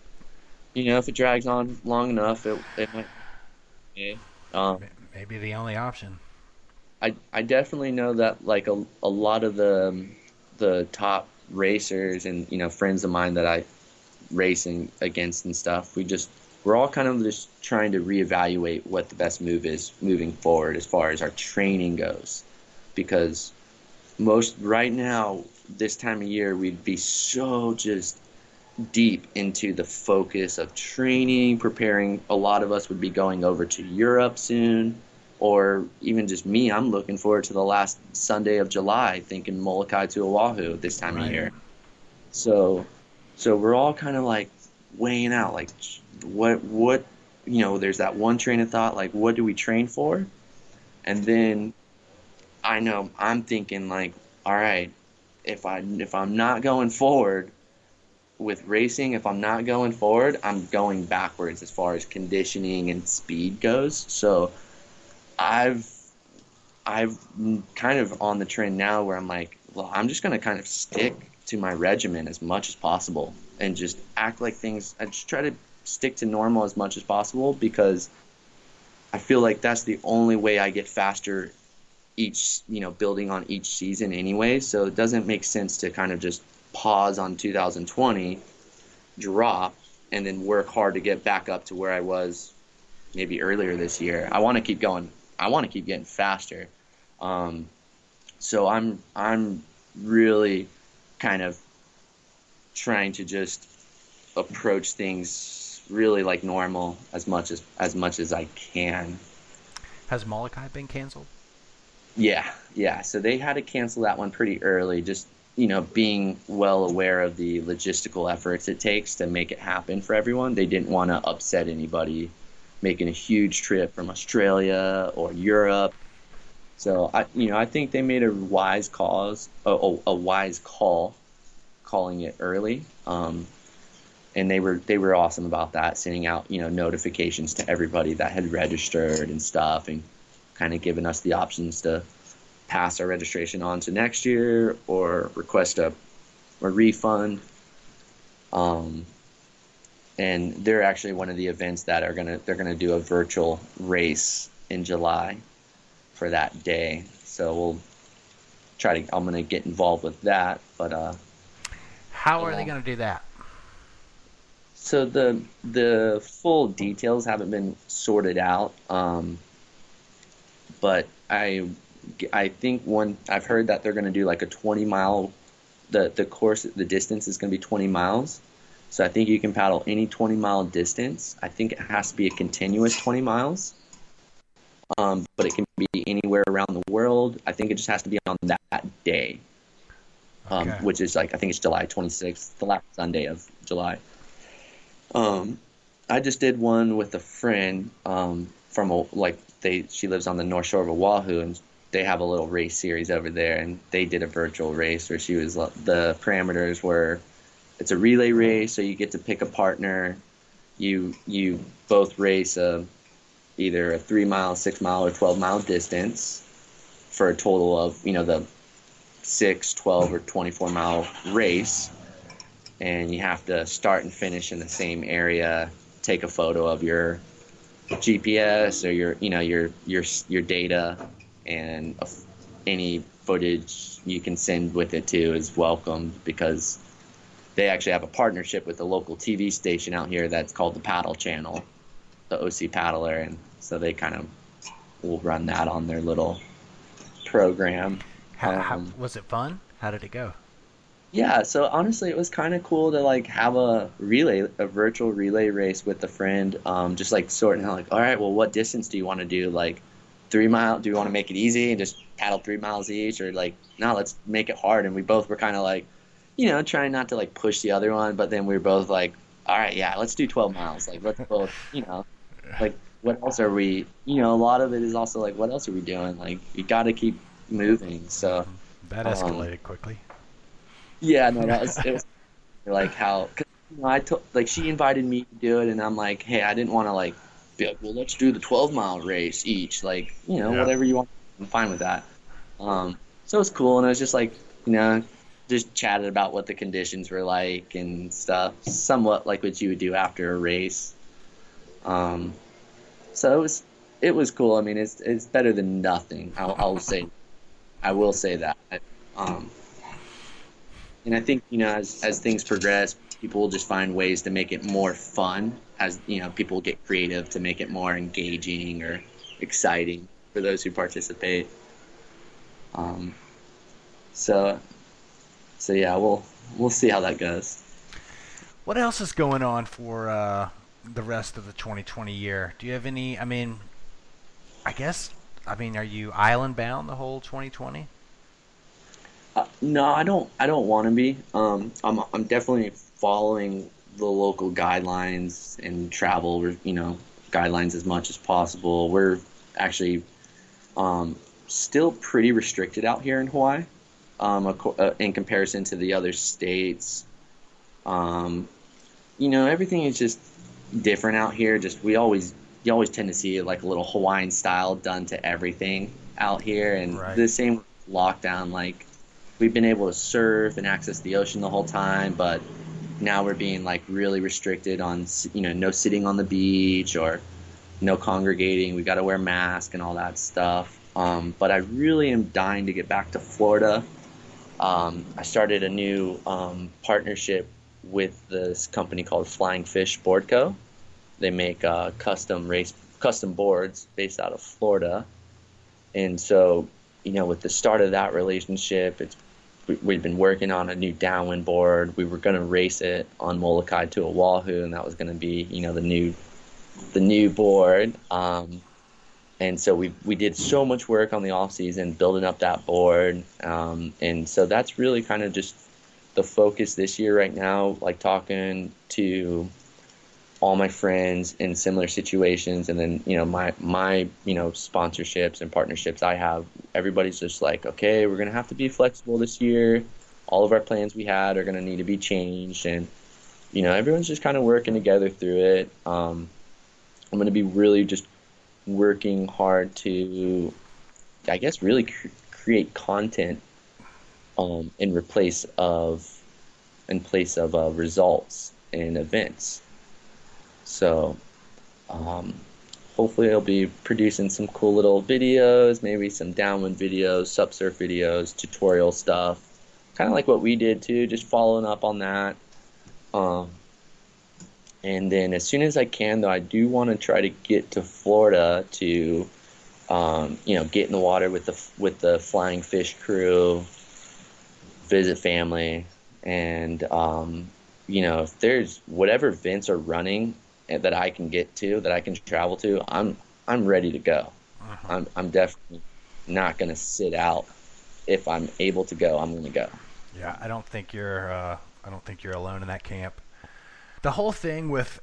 you know, if it drags on long enough, it it might. Yeah. Um, Maybe the only option. I I definitely know that like a a lot of the the top racers and you know friends of mine that I racing against and stuff. We just we're all kind of just trying to reevaluate what the best move is moving forward as far as our training goes because most right now this time of year we'd be so just deep into the focus of training preparing a lot of us would be going over to europe soon or even just me i'm looking forward to the last sunday of july thinking molokai to oahu this time right. of year so so we're all kind of like weighing out like what what you know there's that one train of thought like what do we train for and then I know I'm thinking like, all right, if I if I'm not going forward with racing, if I'm not going forward, I'm going backwards as far as conditioning and speed goes. So I've I've kind of on the trend now where I'm like, well, I'm just gonna kind of stick to my regimen as much as possible and just act like things. I just try to stick to normal as much as possible because I feel like that's the only way I get faster each you know building on each season anyway so it doesn't make sense to kind of just pause on 2020 drop and then work hard to get back up to where i was maybe earlier this year i want to keep going I want to keep getting faster. Um, so I'm I'm really kind of trying to just approach things really like normal as much as as much as I can. Has Molokai been canceled? Yeah, yeah. So they had to cancel that one pretty early, just you know, being well aware of the logistical efforts it takes to make it happen for everyone. They didn't want to upset anybody making a huge trip from Australia or Europe. So I, you know, I think they made a wise cause, a, a, a wise call, calling it early. Um, and they were they were awesome about that, sending out you know notifications to everybody that had registered and stuff, and kind of giving us the options to pass our registration on to next year or request a, a refund. Um, and they're actually one of the events that are gonna they're gonna do a virtual race in July for that day. So we'll try to I'm gonna get involved with that. But uh, how are they gonna do that? So the the full details haven't been sorted out. Um, but I I think one I've heard that they're going to do like a 20 mile the the course the distance is going to be 20 miles. So I think you can paddle any 20 mile distance. I think it has to be a continuous 20 miles. Um, but it can be anywhere around the world. I think it just has to be on that day, um, okay. which is like I think it's July 26th, the last Sunday of July. Um, I just did one with a friend um, from a, like they she lives on the North Shore of Oahu and they have a little race series over there and they did a virtual race where she was the parameters were it's a relay race so you get to pick a partner you you both race a either a three mile six mile or 12 mile distance for a total of you know the 6 12 or 24 mile race. And you have to start and finish in the same area take a photo of your gps or your you know your your your data and any footage you can send with it too is welcome because they actually have a partnership with a local TV station out here that's called the Paddle Channel, the OC Paddler, and so they kind of will run that on their little program. How, um, how, was it fun? How did it go? Yeah, so honestly, it was kind of cool to like have a relay, a virtual relay race with a friend. Um, just like sorting out, like, all right, well, what distance do you want to do? Like, three mile do you want to make it easy and just paddle three miles each or like no let's make it hard and we both were kind of like you know trying not to like push the other one but then we were both like all right yeah let's do 12 miles like let's both you know like what else are we you know a lot of it is also like what else are we doing like you got to keep moving so that escalated um, quickly yeah no that was, it was like how you know, I told like she invited me to do it and I'm like hey I didn't want to like be like, well, let's do the 12 mile race each. Like, you know, yeah. whatever you want. I'm fine with that. Um, so it was cool. And I was just like, you know, just chatted about what the conditions were like and stuff, somewhat like what you would do after a race. Um, so it was, it was cool. I mean, it's, it's better than nothing. I'll, I'll say, I will say that. Um, and I think, you know, as, as things progress, people will just find ways to make it more fun as you know people get creative to make it more engaging or exciting for those who participate um, so so yeah we'll we'll see how that goes what else is going on for uh, the rest of the 2020 year do you have any i mean i guess i mean are you island bound the whole 2020 uh, no i don't i don't want to be um, i'm i'm definitely following the local guidelines and travel, you know, guidelines as much as possible. We're actually um, still pretty restricted out here in Hawaii um, uh, in comparison to the other states. Um, you know, everything is just different out here. Just we always you always tend to see like a little Hawaiian style done to everything out here, and right. the same lockdown. Like we've been able to surf and access the ocean the whole time, but now we're being like really restricted on you know no sitting on the beach or no congregating we got to wear masks and all that stuff um, but i really am dying to get back to florida um, i started a new um, partnership with this company called flying fish board co they make uh, custom race custom boards based out of florida and so you know with the start of that relationship, it's we, had been working on a new downwind board. We were going to race it on Molokai to Oahu, and that was going to be you know the new the new board. Um, and so we we did so much work on the off season building up that board, um, and so that's really kind of just the focus this year right now. Like talking to all my friends in similar situations and then you know my my you know sponsorships and partnerships I have everybody's just like okay we're to have to be flexible this year all of our plans we had are to need to be changed and you know everyone's just kind of working together through it um, I'm to be really just working hard to I guess really cr- create content um, in replace of in place of uh, results and events. So um, hopefully I'll be producing some cool little videos, maybe some downwind videos, SUP surf videos, tutorial stuff, kind of like what we did too, just following up on that. Um, and then as soon as I can, though, I do want to try to get to Florida to, um, you know, get in the water with the with the flying fish crew, visit family, and um, you know, if there's whatever events are running that I can get to, that I can travel to, I'm I'm ready to go. Uh-huh. I'm I'm definitely not going to sit out. If I'm able to go, I'm going to go. Yeah, I don't think you're uh, I don't think you're alone in that camp. The whole thing with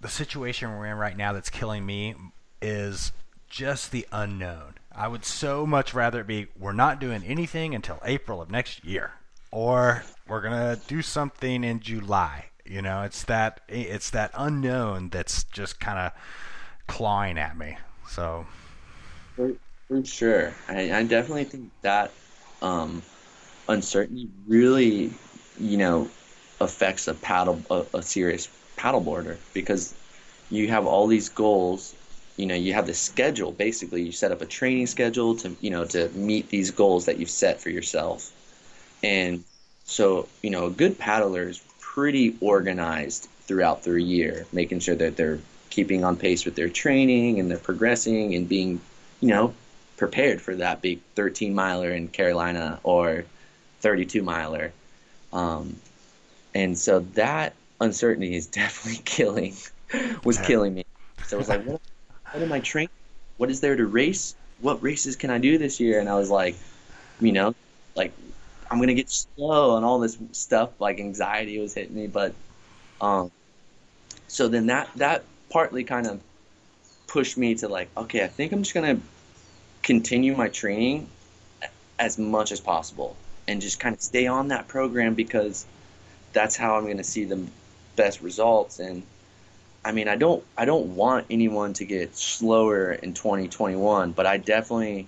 the situation we're in right now that's killing me is just the unknown. I would so much rather it be we're not doing anything until April of next year, or we're gonna do something in July. You know, it's that it's that unknown that's just kind of clawing at me. So, for, for sure, I, I definitely think that um, uncertainty really, you know, affects a paddle a, a serious paddleboarder because you have all these goals you know you have the schedule basically you set up a training schedule to you know to meet these goals that you've set for yourself and so you know a good paddler is pretty organized throughout their year, making sure that they're keeping on pace with their training and they're progressing and being, you know, prepared for that big 13 miler in Carolina or 32 miler. Um, and so that uncertainty is definitely killing, was killing me. So I was like, what, what am I training? What is there to race? What races can I do this year? And I was like, you know, like I'm gonna get slow and all this stuff like anxiety was hitting me. But um, so then that that partly kind of pushed me to like, okay, I think I'm just gonna continue my training as much as possible and just kind of stay on that program because that's how I'm gonna see the best results. And I mean, I don't I don't want anyone to get slower in 2021, but I definitely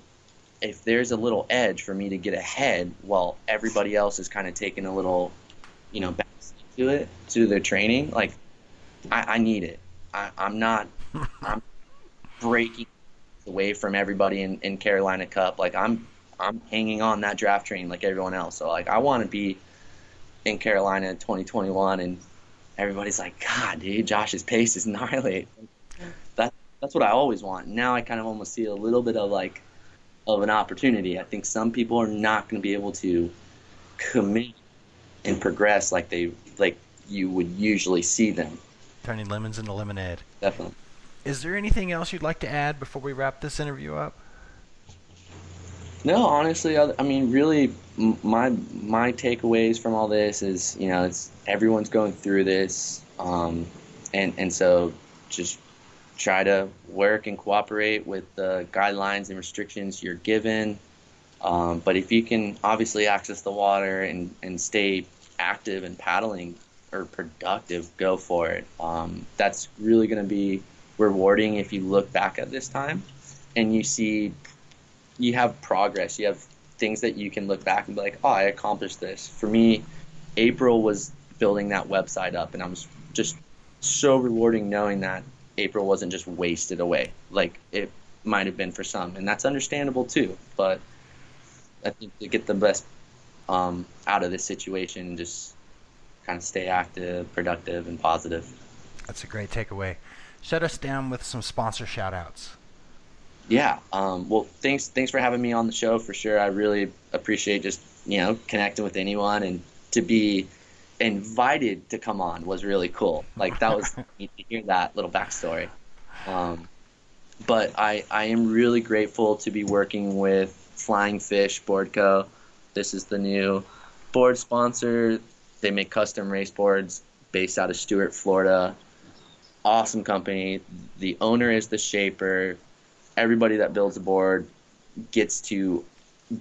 if there's a little edge for me to get ahead while everybody else is kind of taking a little, you know, back to it, to their training, like I, I need it. I, I'm not, I'm breaking away from everybody in, in Carolina Cup. Like I'm, I'm hanging on that draft train like everyone else. So like I want to be in Carolina in 2021, and everybody's like, God, dude, Josh's pace is gnarly. That that's what I always want. Now I kind of almost see a little bit of like of an opportunity. I think some people are not going to be able to commit and progress like they like you would usually see them. Turning lemons into lemonade. Definitely. Is there anything else you'd like to add before we wrap this interview up? No, honestly, I, mean, really, my my takeaways from all this is, you know, it's everyone's going through this, um, and and so just try to work and cooperate with the guidelines and restrictions you're given. Um, but if you can obviously access the water and, and stay active and paddling or productive, go for it. Um, that's really going to be rewarding if you look back at this time and you see you have progress. You have things that you can look back and be like, oh, I accomplished this. For me, April was building that website up, and I was just so rewarding knowing that April wasn't just wasted away like it might have been for some, and that's understandable too. But I think to get the best um, out of this situation, just kind of stay active, productive, and positive. That's a great takeaway. Shut us down with some sponsor shout outs. Yeah. Um, well, thanks thanks for having me on the show for sure. I really appreciate just you know connecting with anyone and to be invited to come on was really cool. Like that was neat to hear that little backstory. Um, but I I am really grateful to be working with Flying Fish Board Co. This is the new board sponsor. They make custom race boards based out of Stuart, Florida. Awesome company. The owner is the shaper. Everybody that builds a board gets to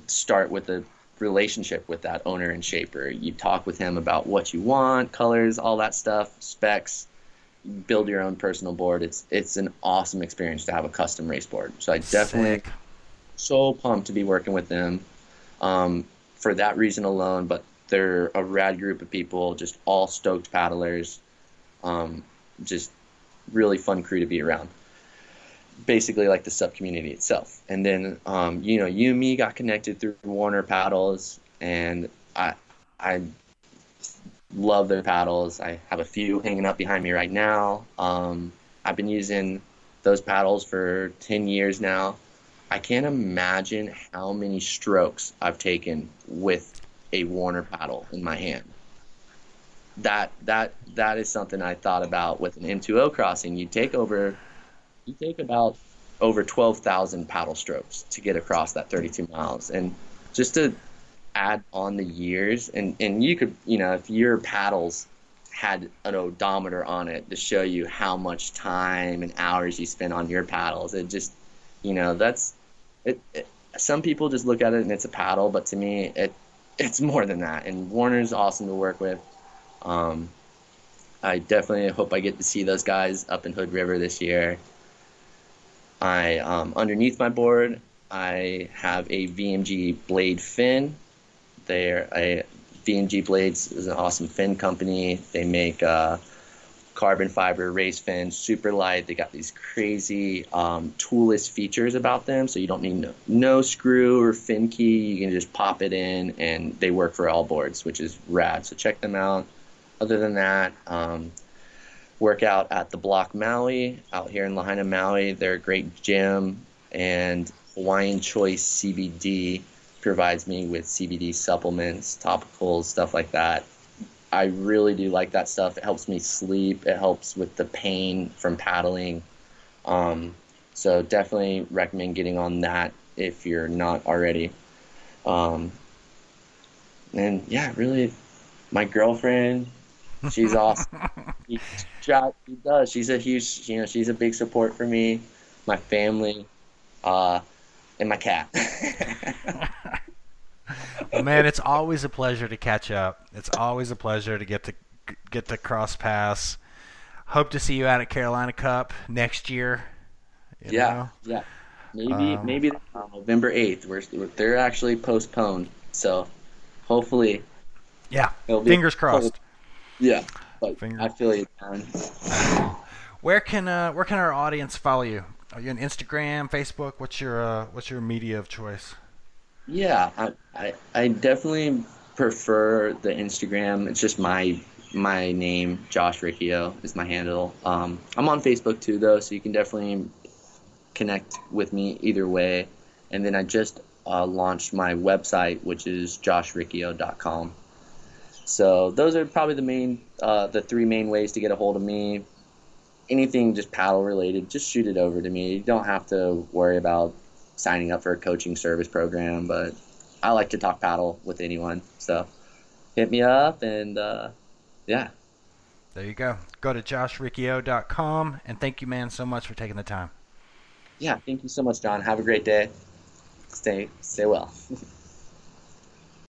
start with a relationship with that owner and shaper. You talk with him about what you want, colors, all that stuff, specs. build your own personal board. It's it's an awesome experience to have a custom race board. So I definitely Sick. so pumped to be working with them um, for that reason alone. But they're a rad group of people, just all stoked paddlers. Um, just really fun crew to be around. Basically, like the SUP community itself. And then, um, you know, you and me got connected through Werner Paddles, and I, I love their paddles. I have a few hanging up behind me right now. Um, I've been using those paddles for 10 years now. I can't imagine how many strokes I've taken with a Werner paddle in my hand. That that that is something I thought about with an M2O crossing. You take over, you take about over 12,000 paddle strokes to get across that 32 miles, and just to add on the years, and and you could you know if your paddles had an odometer on it to show you how much time and hours you spend on your paddles, it just you know that's it, it, some people just look at it and it's a paddle, but to me, it it's more than that. And Werner's awesome to work with. Um, I definitely hope I get to see those guys up in Hood River this year. I um, underneath my board, I have a VMG blade fin. They're a VMG Blades is an awesome fin company. They make uh, carbon fiber race fins, super light. They got these crazy um, toolless features about them, so you don't need no, no screw or fin key. You can just pop it in, and they work for all boards, which is rad. So check them out. Other than that, um, work out at the Block Maui out here in Lahaina, Maui. They're a great gym, and Hawaiian Choice CBD provides me with CBD supplements, topicals, stuff like that. I really do like that stuff. It helps me sleep. It helps with the pain from paddling. Um, so definitely recommend getting on that if you're not already. Um, and yeah, really, my girlfriend, she's awesome. she, she does. She's a huge, you know, she's a big support for me, my family, uh, and my cat. Well, man, it's always a pleasure to catch up. It's always a pleasure to get to get to cross paths. Hope to see you out at Carolina Cup next year. yeah, know? yeah. Maybe Um, maybe uh, November eighth. We're they're actually postponed, so hopefully Yeah. Fingers crossed. Yeah, but Finger- I feel you. Where can uh, where can our audience follow you? Are you on Instagram, Facebook? What's your uh, what's your media of choice? Yeah, I, I I definitely prefer the Instagram. It's just my my name, Josh Riccio, is my handle. Um, I'm on Facebook too, though, so you can definitely connect with me either way. And then I just uh, launched my website, which is joshriccio.com. So those are probably the main, uh, the three main ways to get a hold of me. Anything just paddle related, just shoot it over to me. You don't have to worry about signing up for a coaching service program, but I like to talk paddle with anyone. So hit me up and uh, yeah. There you go. Go to joshriccio.com and thank you, man, so much for taking the time. Yeah, thank you so much, John. Have a great day. Stay stay well.